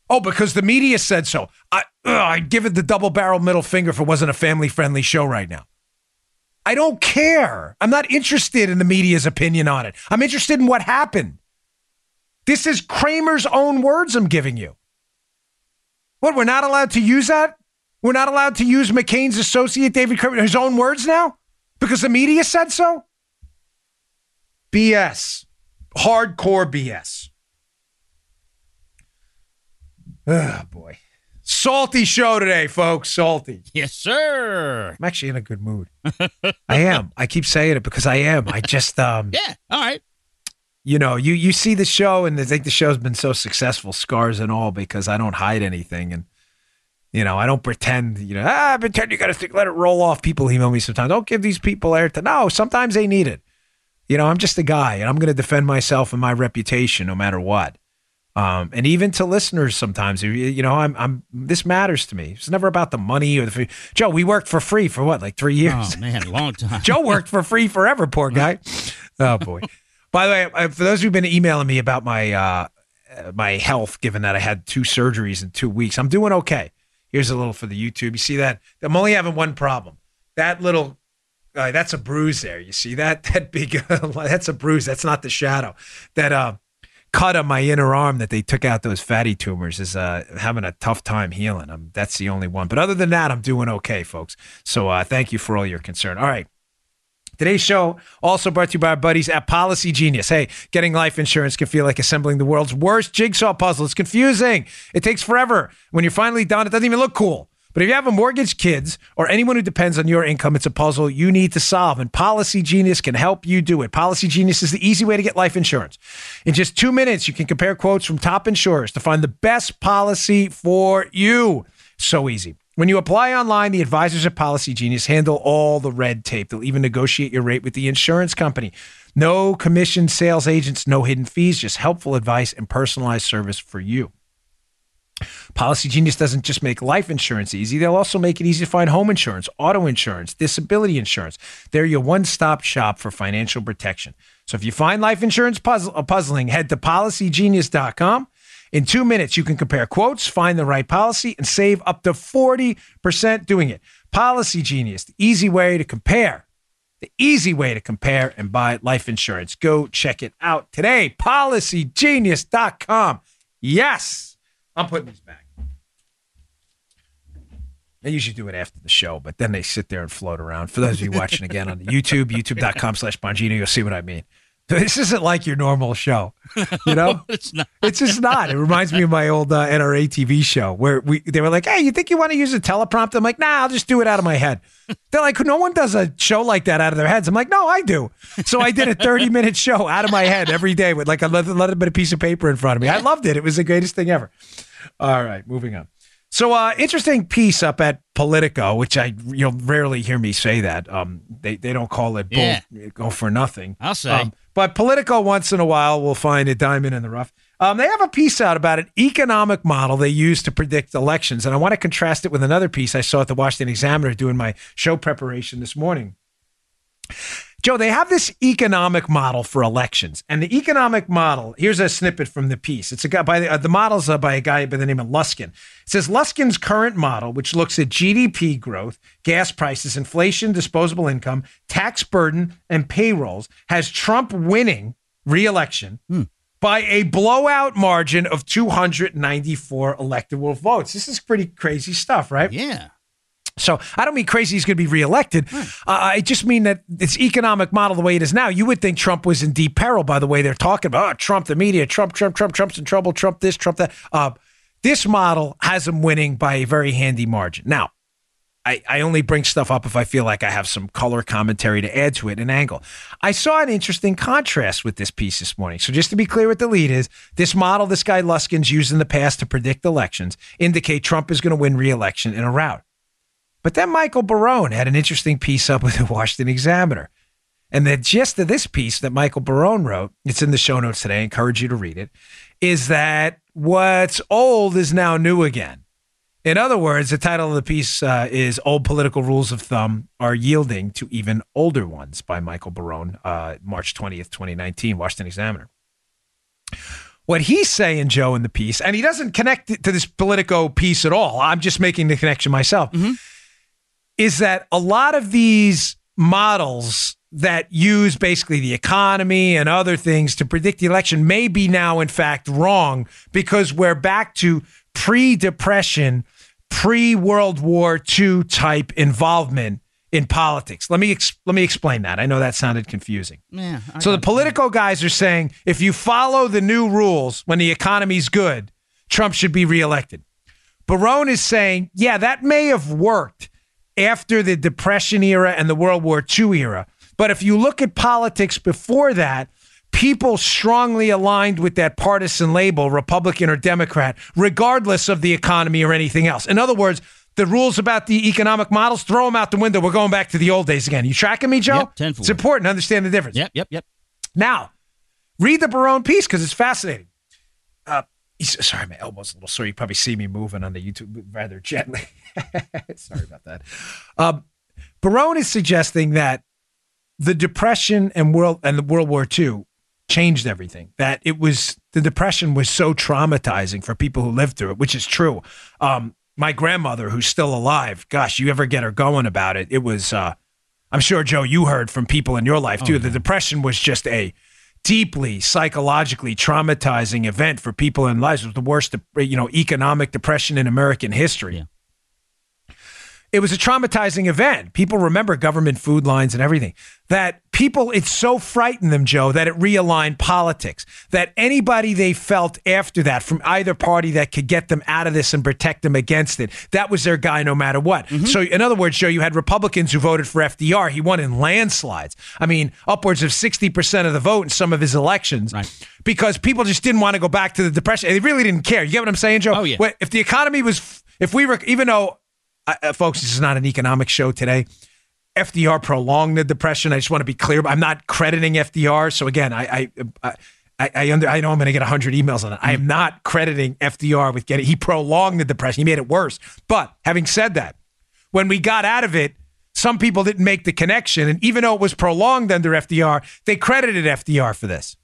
Oh, because the media said so. I, ugh, I'd give it the double barrel middle finger if it wasn't a family friendly show right now. I don't care. I'm not interested in the media's opinion on it. I'm interested in what happened. This is Kramer's own words I'm giving you. What, we're not allowed to use that? We're not allowed to use McCain's associate, David Kramer, his own words now? Because the media said so? BS. Hardcore BS. Oh, boy. Salty show today, folks. Salty. Yes, sir. I'm actually in a good mood. <laughs> I am. I keep saying it because I am. I just, um, <laughs> Yeah. All right. you know, you you see the show and they think the show's been so successful, scars and all, because I don't hide anything and you know, I don't pretend, you know, ah, pretend you got to let it roll off. People email me sometimes. Don't give these people airtime. No, sometimes they need it. You know, I'm just a guy and I'm going to defend myself and my reputation no matter what. Um, and even to listeners sometimes, you- know, I'm, I'm, this matters to me. It's never about the money or the, fee. Joe, we worked for free for what, like three years? Oh man, long time. <laughs> Joe worked for free forever, poor guy. Oh boy. By the way, uh, for those who've been emailing me about my uh, uh, my health, given that I had two surgeries in two weeks, I'm doing okay. Here's a little for the YouTube. You see that? I'm only having one problem. That little, uh, that's a bruise there. You see that? <laughs> That big, <laughs> that's a bruise. That's not the shadow. That uh, cut on my inner arm that they took out those fatty tumors is uh, having a tough time healing. i that's the only one. But other than that, I'm doing okay, folks. So uh, thank you for all your concern. All right. Today's show also brought to you by our buddies at Policy Genius. Hey, getting life insurance can feel like assembling the world's worst jigsaw puzzle. It's confusing. It takes forever. When you're finally done, it doesn't even look cool. But if you have a mortgage, kids, or anyone who depends on your income, it's a puzzle you need to solve. And Policy Genius can help you do it. Policy Genius is the easy way to get life insurance. In just two minutes, you can compare quotes from top insurers to find the best policy for you. So easy. When you apply online, the advisors at Policy Genius handle all the red tape. They'll even negotiate your rate with the insurance company. No commission sales agents, no hidden fees, just helpful advice and personalized service for you. Policy Genius doesn't just make life insurance easy, they'll also make it easy to find home insurance, auto insurance, disability insurance. They're your one stop shop for financial protection. So if you find life insurance puzzle, uh, puzzling, head to policygenius.com. In two minutes, you can compare quotes, find the right policy, and save up to 40% doing it. Policy Genius, the easy way to compare. The easy way to compare and buy life insurance. Go check it out today. Policygenius.com. Yes. I'm putting these back. I usually do it after the show, but then they sit there and float around. For those of you watching again on YouTube, youtube.com slash Bongino, you'll see what I mean. <laughs> This isn't like your normal show, you know. <laughs> it's not. It's just not. It reminds me of my old uh, NRA TV show where we they were like, "Hey, you think you want to use a teleprompter?" I'm like, "Nah, I'll just do it out of my head." They're like, "No one does a show like that out of their heads." I'm like, "No, I do." So I did a 30 minute show out of my head every day with like a little, little bit of piece of paper in front of me. I loved it. It was the greatest thing ever. All right, moving on. So, uh, interesting piece up at Politico, which I you'll rarely hear me say that. Um, they they don't call it bull, Yeah. go for nothing. I'll say. Um, but Politico, once in a while, will find a diamond in the rough. Um, they have a piece out about an economic model they use to predict elections. And I want to contrast it with another piece I saw at the Washington Examiner doing my show preparation this morning. Joe, they have this economic model for elections, and the economic model. Here's a snippet from the piece. It's a guy by the, uh, the models uh, by a guy by the name of Luskin. It says Luskin's current model, which looks at GDP growth, gas prices, inflation, disposable income, tax burden, and payrolls, has Trump winning re-election by a blowout margin of 294 electoral votes. This is pretty crazy stuff, right? yeah. So I don't mean crazy he's going to be reelected. Uh, I just mean that it's economic model the way it is now. You would think Trump was in deep peril by the way they're talking about oh, Trump, the media, Trump, Trump, Trump, Trump's in trouble, Trump this, Trump that. Uh, this model has him winning by a very handy margin. Now, I, I only bring stuff up if I feel like I have some color commentary to add to it, an angle. I saw an interesting contrast with this piece this morning. So just to be clear what the lead is, this model this guy Luskin's used in the past to predict elections indicate Trump is going to win re-election in a rout. But then Michael Barone had an interesting piece up with the Washington Examiner. And the gist of this piece that Michael Barone wrote, it's in the show notes today, I encourage you to read it, is that what's old is now new again. In other words, the title of the piece uh, is Old Political Rules of Thumb Are Yielding to Even Older Ones by Michael Barone, uh, March 20th, 2019, Washington Examiner. What he's saying, Joe, in the piece, and he doesn't connect it to this Politico piece at all. I'm just making the connection myself is that a lot of these models that use basically the economy and other things to predict the election may be now, in fact, wrong because we're back to pre depression, pre World War II type involvement in politics. Let me, ex- let me explain that. I know that sounded confusing. Yeah. I So the Politico guys are saying if you follow the new rules when the economy's good, Trump should be reelected. Barone is saying, yeah, that may have worked after the Depression era and the World War II era. But if you look at politics before that, people strongly aligned with that partisan label, Republican or Democrat, regardless of the economy or anything else. In other words, the rules about the economic models, throw them out the window. We're going back to the old days again. You tracking me, Joe? Yep, 10 it's important to understand the difference. Yep. Yep. Yep. Now, read the Barone piece because it's fascinating. Uh, sorry, my elbow's a little sore. You probably see me moving on the YouTube rather gently. <laughs> sorry about that. Um, Barone is suggesting that the Depression and world and the World War II changed everything. That it was the Depression was so traumatizing for people who lived through it, which is true. Um, my grandmother, who's still alive, gosh, you ever get her going about it? It was. Uh, I'm sure, Joe, you heard from people in your life too. The Depression was just a deeply psychologically traumatizing event for people in lives. It was the worst, you know, economic depression in American history. Yeah. It was a traumatizing event. People remember government food lines and everything. That people, it so frightened them, Joe, that it realigned politics. That anybody they felt after that from either party that could get them out of this and protect them against it, that was their guy no matter what. Mm-hmm. So, in other words, Joe, you had Republicans who voted for FDR. He won in landslides. I mean, upwards of 60% of the vote in some of his elections Right. because people just didn't want to go back to the depression. They really didn't care. You get what I'm saying, Joe? Oh, yeah. If the economy was, if we were, even though, uh, uh, folks, this is not an economic show today. FDR prolonged the depression. I just want to be clear. I'm not crediting FDR. So again, I, I, I I, I, under, I know I'm going to get 100 emails on it. I am not crediting FDR with getting, he prolonged the depression. He made it worse. But having said that, when we got out of it, some people didn't make the connection. And even though it was prolonged under FDR, they credited FDR for this.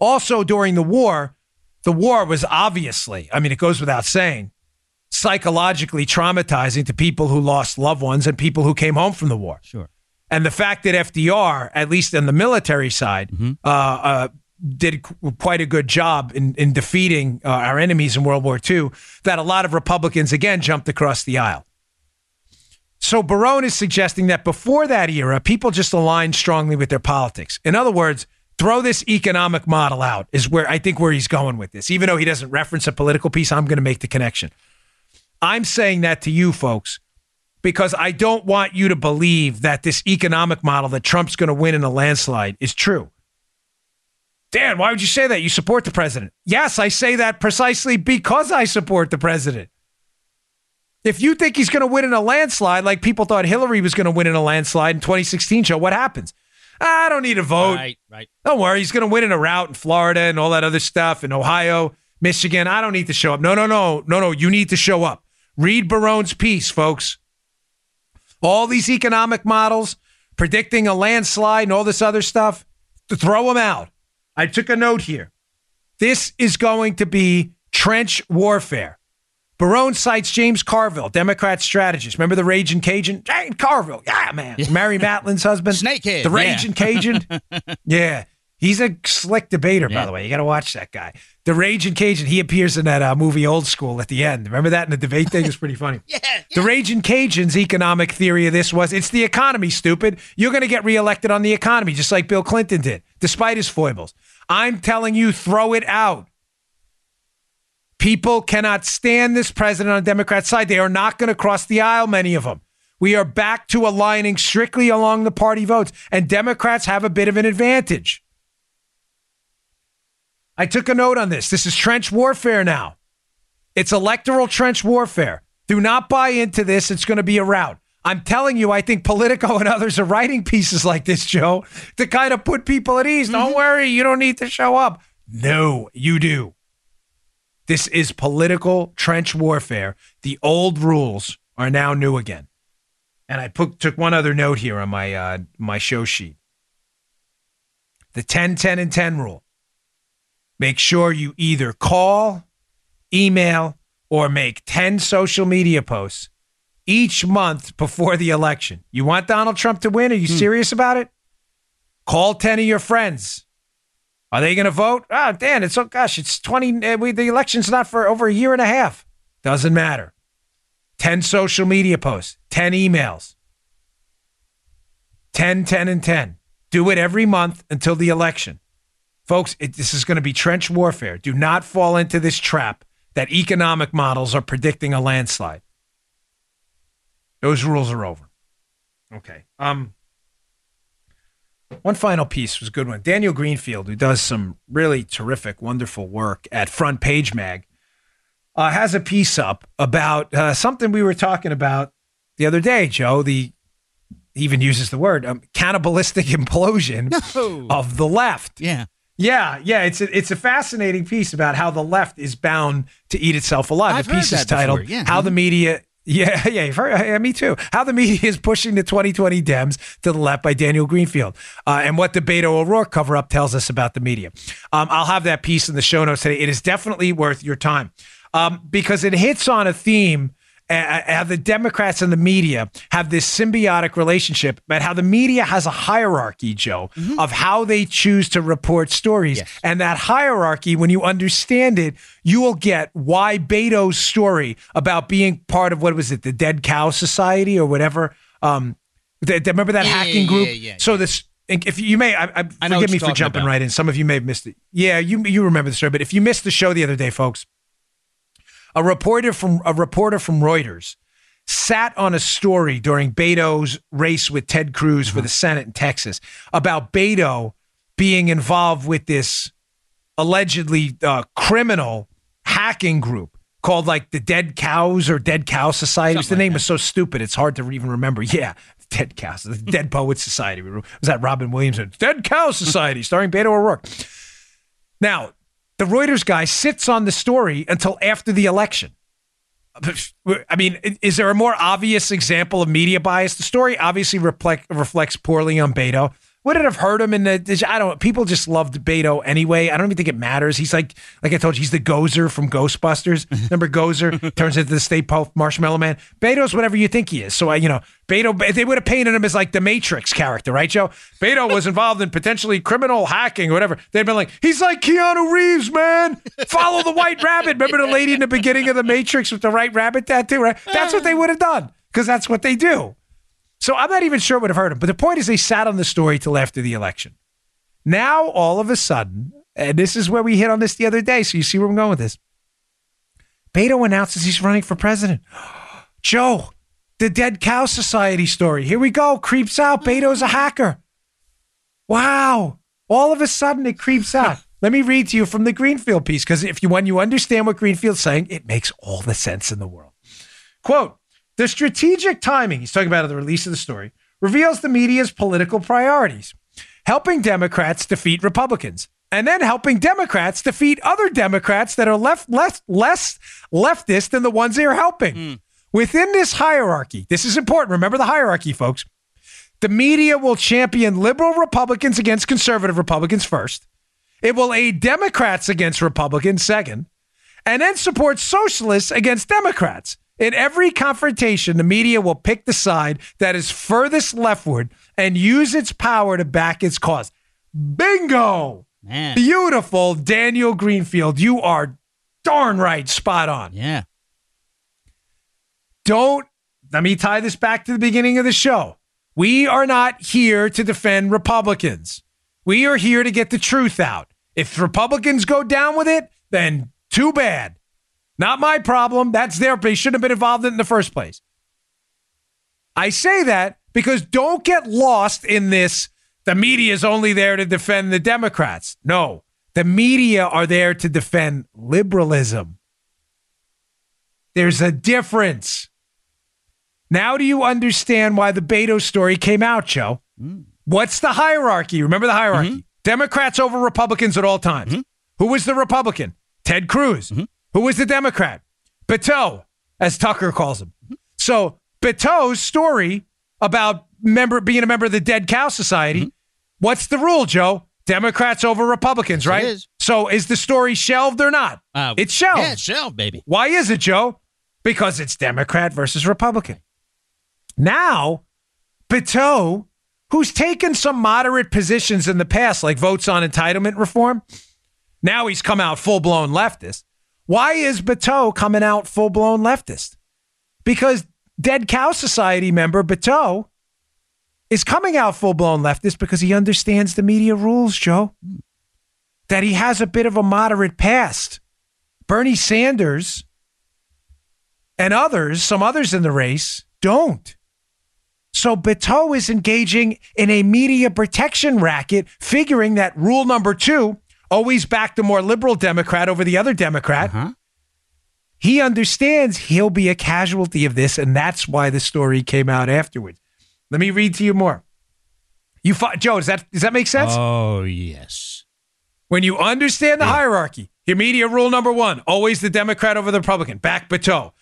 Also, during the war, the war was obviously, I mean, it goes without saying, psychologically traumatizing to people who lost loved ones and people who came home from the war. Sure. And the fact that FDR, at least on the military side, mm-hmm. uh, uh, did quite a good job in, in defeating uh, our enemies in World War II, that a lot of Republicans, again, jumped across the aisle. So Barone is suggesting that before that era, people just aligned strongly with their politics. In other words, throw this economic model out is where I think where he's going with this. Even though he doesn't reference a political piece, I'm going to make the connection. I'm saying that to you folks because I don't want you to believe that this economic model that Trump's going to win in a landslide is true. Dan, why would you say that? You support the president. Yes, I say that precisely because I support the president. If you think he's going to win in a landslide, like people thought Hillary was going to win in a landslide in 2016 show, what happens? I don't need a vote. Right, right. Don't worry. He's going to win in a rout in Florida and all that other stuff in Ohio, Michigan. I don't need to show up. No, no, no, no, no. You need to show up. Read Barone's piece, folks. All these economic models predicting a landslide and all this other stuff, throw them out. I took a note here. This is going to be trench warfare. Barone cites James Carville, Democrat strategist. Remember the Raging Cajun? James Carville. Yeah, man. Yeah. Mary Matlin's husband. Snakehead. The Raging yeah. Cajun. <laughs> yeah. He's a slick debater, yeah. by the way. You got to watch that guy. The Raging Cajun. He appears in that uh, movie Old School at the end. Remember that in the debate thing? It's pretty funny. <laughs> yeah, yeah. The Raging Cajun's economic theory of this was it's the economy, stupid. You're going to get reelected on the economy, just like Bill Clinton did, despite his foibles. I'm telling you, throw it out. People cannot stand this president on the Democrat side. They are not going to cross the aisle, many of them. We are back to aligning strictly along the party votes, and Democrats have a bit of an advantage. I took a note on this. This is trench warfare now. It's electoral trench warfare. Do not buy into this. It's going to be a rout. I'm telling you, I think Politico and others are writing pieces like this, Joe, to kind of put people at ease. Don't mm-hmm. worry, you don't need to show up. No, you do. This is political trench warfare. The old rules are now new again. And I put, took one other note here on my uh, my show sheet. The 10 10 and 10 rule. Make sure you either call, email, or make 10 social media posts each month before the election. You want Donald Trump to win? Are you hmm. serious about it? Call 10 of your friends. Are they going to vote? Oh, Dan, it's oh gosh, it's 20 uh, we, the election's not for over a year and a half. Doesn't matter. 10 social media posts, 10 emails. 10 10 and 10. Do it every month until the election. Folks, it, this is going to be trench warfare. Do not fall into this trap that economic models are predicting a landslide. Those rules are over. Okay. Um, one final piece was a good one. Daniel Greenfield, who does some really terrific, wonderful work at Front Page Mag, uh, has a piece up about uh, something we were talking about the other day, Joe. The even uses the word um, cannibalistic <laughs> implosion no. of the left. Yeah. Yeah, yeah, it's a, it's a fascinating piece about how the left is bound to eat itself alive. I've the piece is titled yeah. "How the Media yeah, <laughs> yeah, heard, yeah, me too. How the media is pushing the 2020 Dems to the left by Daniel Greenfield, uh, and what the Beto O'Rourke cover up tells us about the media. Um, I'll have that piece in the show notes today. It is definitely worth your time um, because it hits on a theme how the Democrats and the media have this symbiotic relationship, but how the media has a hierarchy, Joe, mm-hmm. of how they choose to report stories. Yes. And that hierarchy, when you understand it, you will get why Beto's story about being part of what was it, the Dead Cow Society or whatever. Um, remember that yeah, hacking yeah, group? Yeah, so this if you may, I, I, I forgive me for jumping about. right in. Some of you may have missed it. Yeah, you you remember the story, but if you missed the show the other day, folks, a reporter from a reporter from Reuters sat on a story during Beto's race with Ted Cruz mm-hmm. for the Senate in Texas about Beto being involved with this allegedly uh, criminal hacking group called like the Dead Cows or Dead Cow Society. the name is so stupid it's hard to even remember. <laughs> Yeah, Dead Cows, the Dead Poets Society. Was that Robin Williams? Dead Cow Society, starring Beto O'Rourke. Now, the Reuters guy sits on the story until after the election. I mean, is there a more obvious example of media bias? The story obviously reflect, reflects poorly on Beto. Would it have hurt him in the? I don't. People just loved Beto anyway. I don't even think it matters. He's like, like I told you, he's the Gozer from Ghostbusters. Mm-hmm. Remember Gozer <laughs> turns into the Stay Puft Marshmallow Man. Beto's whatever you think he is. So I, you know, Beto. They would have painted him as like the Matrix character, right, Joe? Beto <laughs> was involved in potentially criminal hacking or whatever. They'd been like, he's like Keanu Reeves, man. Follow the White Rabbit. Remember the lady in the beginning of the Matrix with the White Rabbit tattoo? Right. That's what they would have done because that's what they do. So I'm not even sure it would have hurt him. But the point is, they sat on the story till after the election. Now, all of a sudden, and this is where we hit on this the other day. So you see where I'm going with this. Beto announces he's running for president. <gasps> Joe, the Dead Cow Society story. Here we go. Creeps out. Beto's a hacker. Wow. All of a sudden, it creeps out. <laughs> Let me read to you from the Greenfield piece because if you when you understand what Greenfield's saying, it makes all the sense in the world. Quote the strategic timing, he's talking about at the release of the story, reveals the media's political priorities, helping Democrats defeat Republicans, and then helping Democrats defeat other Democrats that are left less less leftist than the ones they are helping. Mm. Within this hierarchy, this is important. Remember the hierarchy, folks. The media will champion liberal Republicans against conservative Republicans first. It will aid Democrats against Republicans second, and then support socialists against Democrats. In every confrontation, the media will pick the side that is furthest leftward and use its power to back its cause. Bingo! Man. Beautiful, Daniel Greenfield. You are darn right spot on. Yeah. Don't, let me tie this back to the beginning of the show. We are not here to defend Republicans. We are here to get the truth out. If Republicans go down with it, then too bad. Not my problem. That's their. They shouldn't have been involved in it in the first place. I say that because don't get lost in this. The media is only there to defend the Democrats. No, the media are there to defend liberalism. There's a difference. Now, do you understand why the Beto story came out, Joe? Mm. What's the hierarchy? Remember the hierarchy? Mm-hmm. Democrats over Republicans at all times. Mm-hmm. Who was the Republican? Ted Cruz. Mm-hmm. Who was the Democrat? Beto, as Tucker calls him. So Beto's story about member being a member of the Dead Cow Society. Mm-hmm. What's the rule, Joe? Democrats over Republicans, right? Is. So is the story shelved or not? Uh, it's shelved. Yeah, it's shelved, baby. Why is it, Joe? Because it's Democrat versus Republican. Now, Beto, who's taken some moderate positions in the past, like votes on entitlement reform, now he's come out full blown leftist. Why is Beto coming out full blown leftist? Because Dead Cow Society member Beto is coming out full blown leftist because he understands the media rules, Joe. That he has a bit of a moderate past. Bernie Sanders and others, some others in the race, don't. So Beto is engaging in a media protection racket, figuring that rule number two always back the more liberal Democrat over the other Democrat. Uh-huh. He understands he'll be a casualty of this, and that's why the story came out afterwards. Let me read to you more. You, Joe, does that does that make sense? Oh yes. When you understand the yeah. hierarchy, your media rule number one: always the Democrat over the Republican. Back Beto.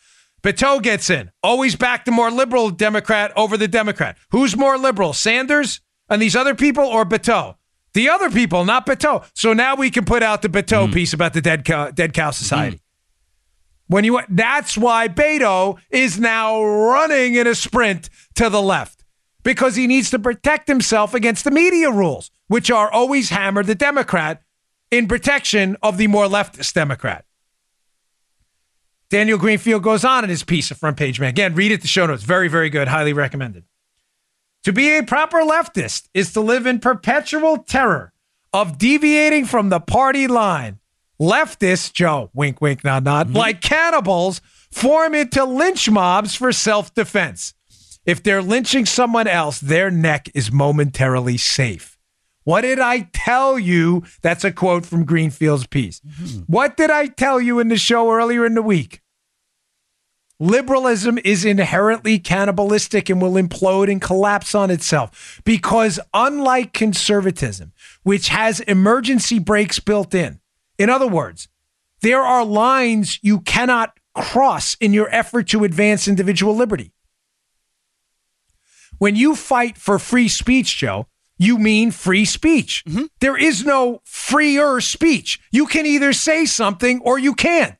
Beto gets in. Always back the more liberal Democrat over the Democrat. Who's more liberal, Sanders and these other people, or Beto? The other people, not Beto. So now we can put out the Beto mm. piece about the dead cow, dead cow society. Mm. When you that's why Beto is now running in a sprint to the left because he needs to protect himself against the media rules, which are always hammer the Democrat in protection of the more leftist Democrat. Daniel Greenfield goes on in his piece of Front Page Mag. Again, read it, the show notes. Very, very good. Highly recommended. To be a proper leftist is to live in perpetual terror of deviating from the party line. Leftists, Joe, wink, wink, nod, nod, mm-hmm. like cannibals, form into lynch mobs for self defense. If they're lynching someone else, their neck is momentarily safe. What did I tell you? That's a quote from Greenfield's piece. Mm-hmm. What did I tell you in the show earlier in the week? Liberalism is inherently cannibalistic and will implode and collapse on itself because, unlike conservatism, which has emergency brakes built in, in other words, there are lines you cannot cross in your effort to advance individual liberty. When you fight for free speech, Joe, you mean free speech. Mm-hmm. There is no freer speech. You can either say something or you can't.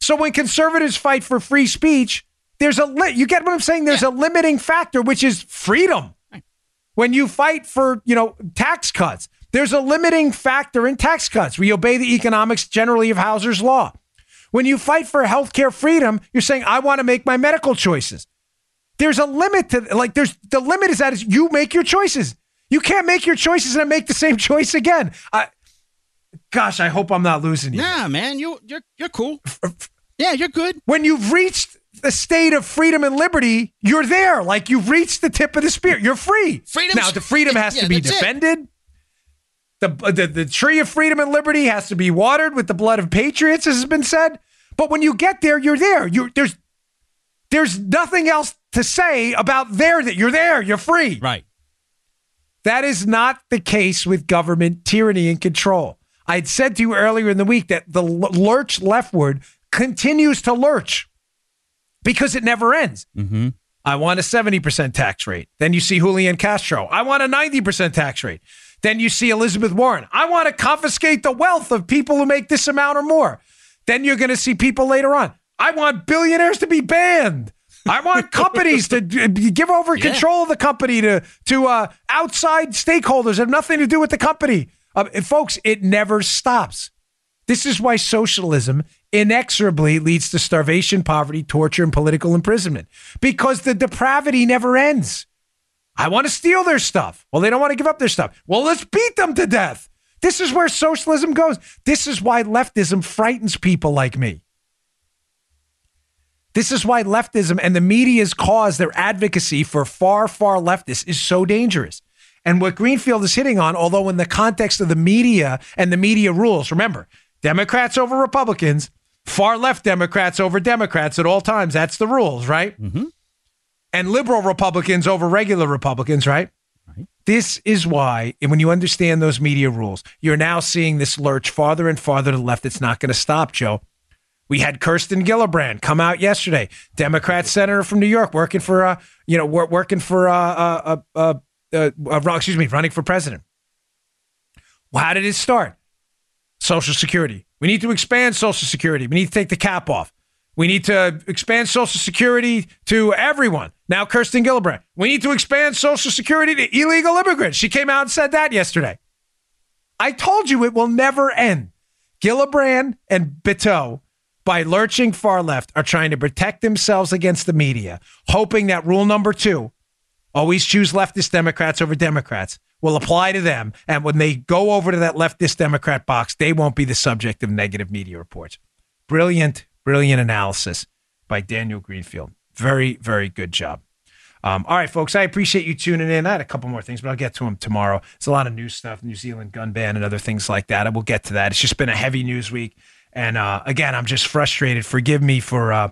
So when conservatives fight for free speech, there's a li- you get what I'm saying? There's Yeah. a limiting factor which is freedom. When you fight for, you know, tax cuts, there's a limiting factor in tax cuts. We obey the economics generally of Hauser's law. When you fight for healthcare freedom, you're saying I want to make my medical choices. There's a limit to like there's the limit is that is you make your choices. You can't make your choices and make the same <laughs> choice again. I gosh, I hope I'm not losing you. Nah, man, you you're you're cool. Yeah, you're good. When you've reached the state of freedom and liberty, you're there. Like you've reached the tip of the spear. You're free. Freedom. now the freedom has Yeah, to be it. defended. The, the the tree of freedom and liberty has to be watered with the blood of patriots, as has been said. But when you get there, you're there. You there's there's nothing else to say about there that you're there. You're free. Right. That is not the case with government tyranny and control. I'd said to you earlier in the week that the lurch leftward continues to lurch because it never ends. Mm-hmm. I want a 70% tax rate. Then you see Julian Castro. I want a 90% tax rate. Then you see Elizabeth Warren. I want to confiscate the wealth of people who make this amount or more. Then you're going to see people later on. I want billionaires to be banned. I want <laughs> companies to give over Yeah. control of the company to to uh, outside stakeholders that have nothing to do with the company. Uh, folks, it never stops. This is why socialism inexorably leads to starvation, poverty, torture, and political imprisonment because the depravity never ends. I want to steal their stuff. Well, they don't want to give up their stuff. Well, let's beat them to death. This is where socialism goes. This is why leftism frightens people like me. This is why leftism and the media's cause, their advocacy for far, far leftists is so dangerous. And what Greenfield is hitting on, although in the context of the media and the media rules, remember, Democrats over Republicans, far left Democrats over Democrats at all times. That's the rules, right? Mm-hmm. And liberal Republicans over regular Republicans, right? This is why, and when you understand those media rules, you're now seeing this lurch farther and farther to the left. It's not going to stop, Joe. We had Kirsten Gillibrand come out yesterday, Democrat senator from New York, working for, uh, you know, working for, uh, uh, uh, uh, excuse me, running for president. Well, how did it start? Social Security. We need to expand Social Security. We need to take the cap off. We need to expand Social Security to everyone. Now, Kirsten Gillibrand. We need to expand Social Security to illegal immigrants. She came out and said that yesterday. I told you it will never end. Gillibrand and Beto, by lurching far left, are trying to protect themselves against the media, hoping that rule number two, always choose leftist Democrats over Democrats, will apply to them. And when they go over to that leftist Democrat box, they won't be the subject of negative media reports. Brilliant, brilliant analysis by Daniel Greenfield. Very, very good job. Um, all right, folks, I appreciate you tuning in. I had a couple more things, but I'll get to them tomorrow. It's a lot of news stuff, New Zealand gun ban and other things like that. I will get to that. It's just been a heavy news week. And uh, again, I'm just frustrated. Forgive me for, uh,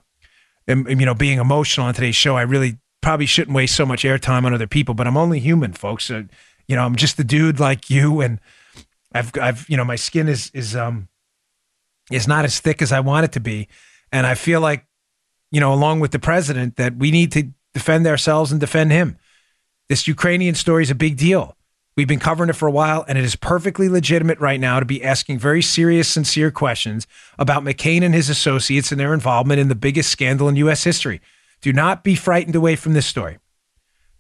you know, being emotional on today's show. I really probably shouldn't waste so much airtime on other people, but I'm only human, folks. Uh, you know, I'm just a dude like you, and I've, I've, you know, my skin is is um is not as thick as I want it to be, and I feel like, you know, along with the president, that we need to defend ourselves and defend him. This Ukrainian story is a big deal. We've been covering it for a while, and it is perfectly legitimate right now to be asking very serious, sincere questions about McCain and his associates and their involvement in the biggest scandal in U.S. history. Do not be frightened away from this story.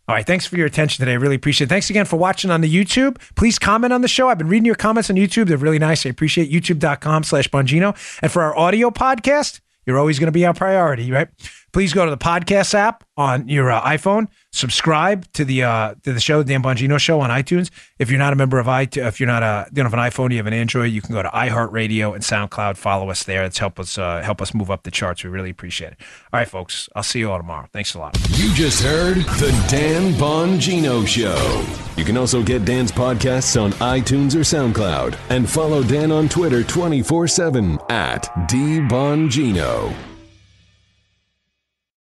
All right, thanks for your attention today. I really appreciate it. Thanks again for watching on the YouTube. Please comment on the show. I've been reading your comments on YouTube. They're really nice. I appreciate youtube.com slash Bongino. And for our audio podcast, you're always going to be our priority, right? Please go to the podcast app on your uh, iPhone. Subscribe to the uh, to the show, Dan Bongino Show on iTunes. If you're not a member of iTunes, if you're not a you don't have an iPhone, you have an Android, you can go to iHeartRadio and SoundCloud. Follow us there. It's help us uh, help us move up the charts. We really appreciate it. All right, folks. I'll see you all tomorrow. Thanks a lot. You just heard the Dan Bongino Show. You can also get Dan's podcasts on iTunes or SoundCloud and follow Dan on Twitter 24 7 at DBongino.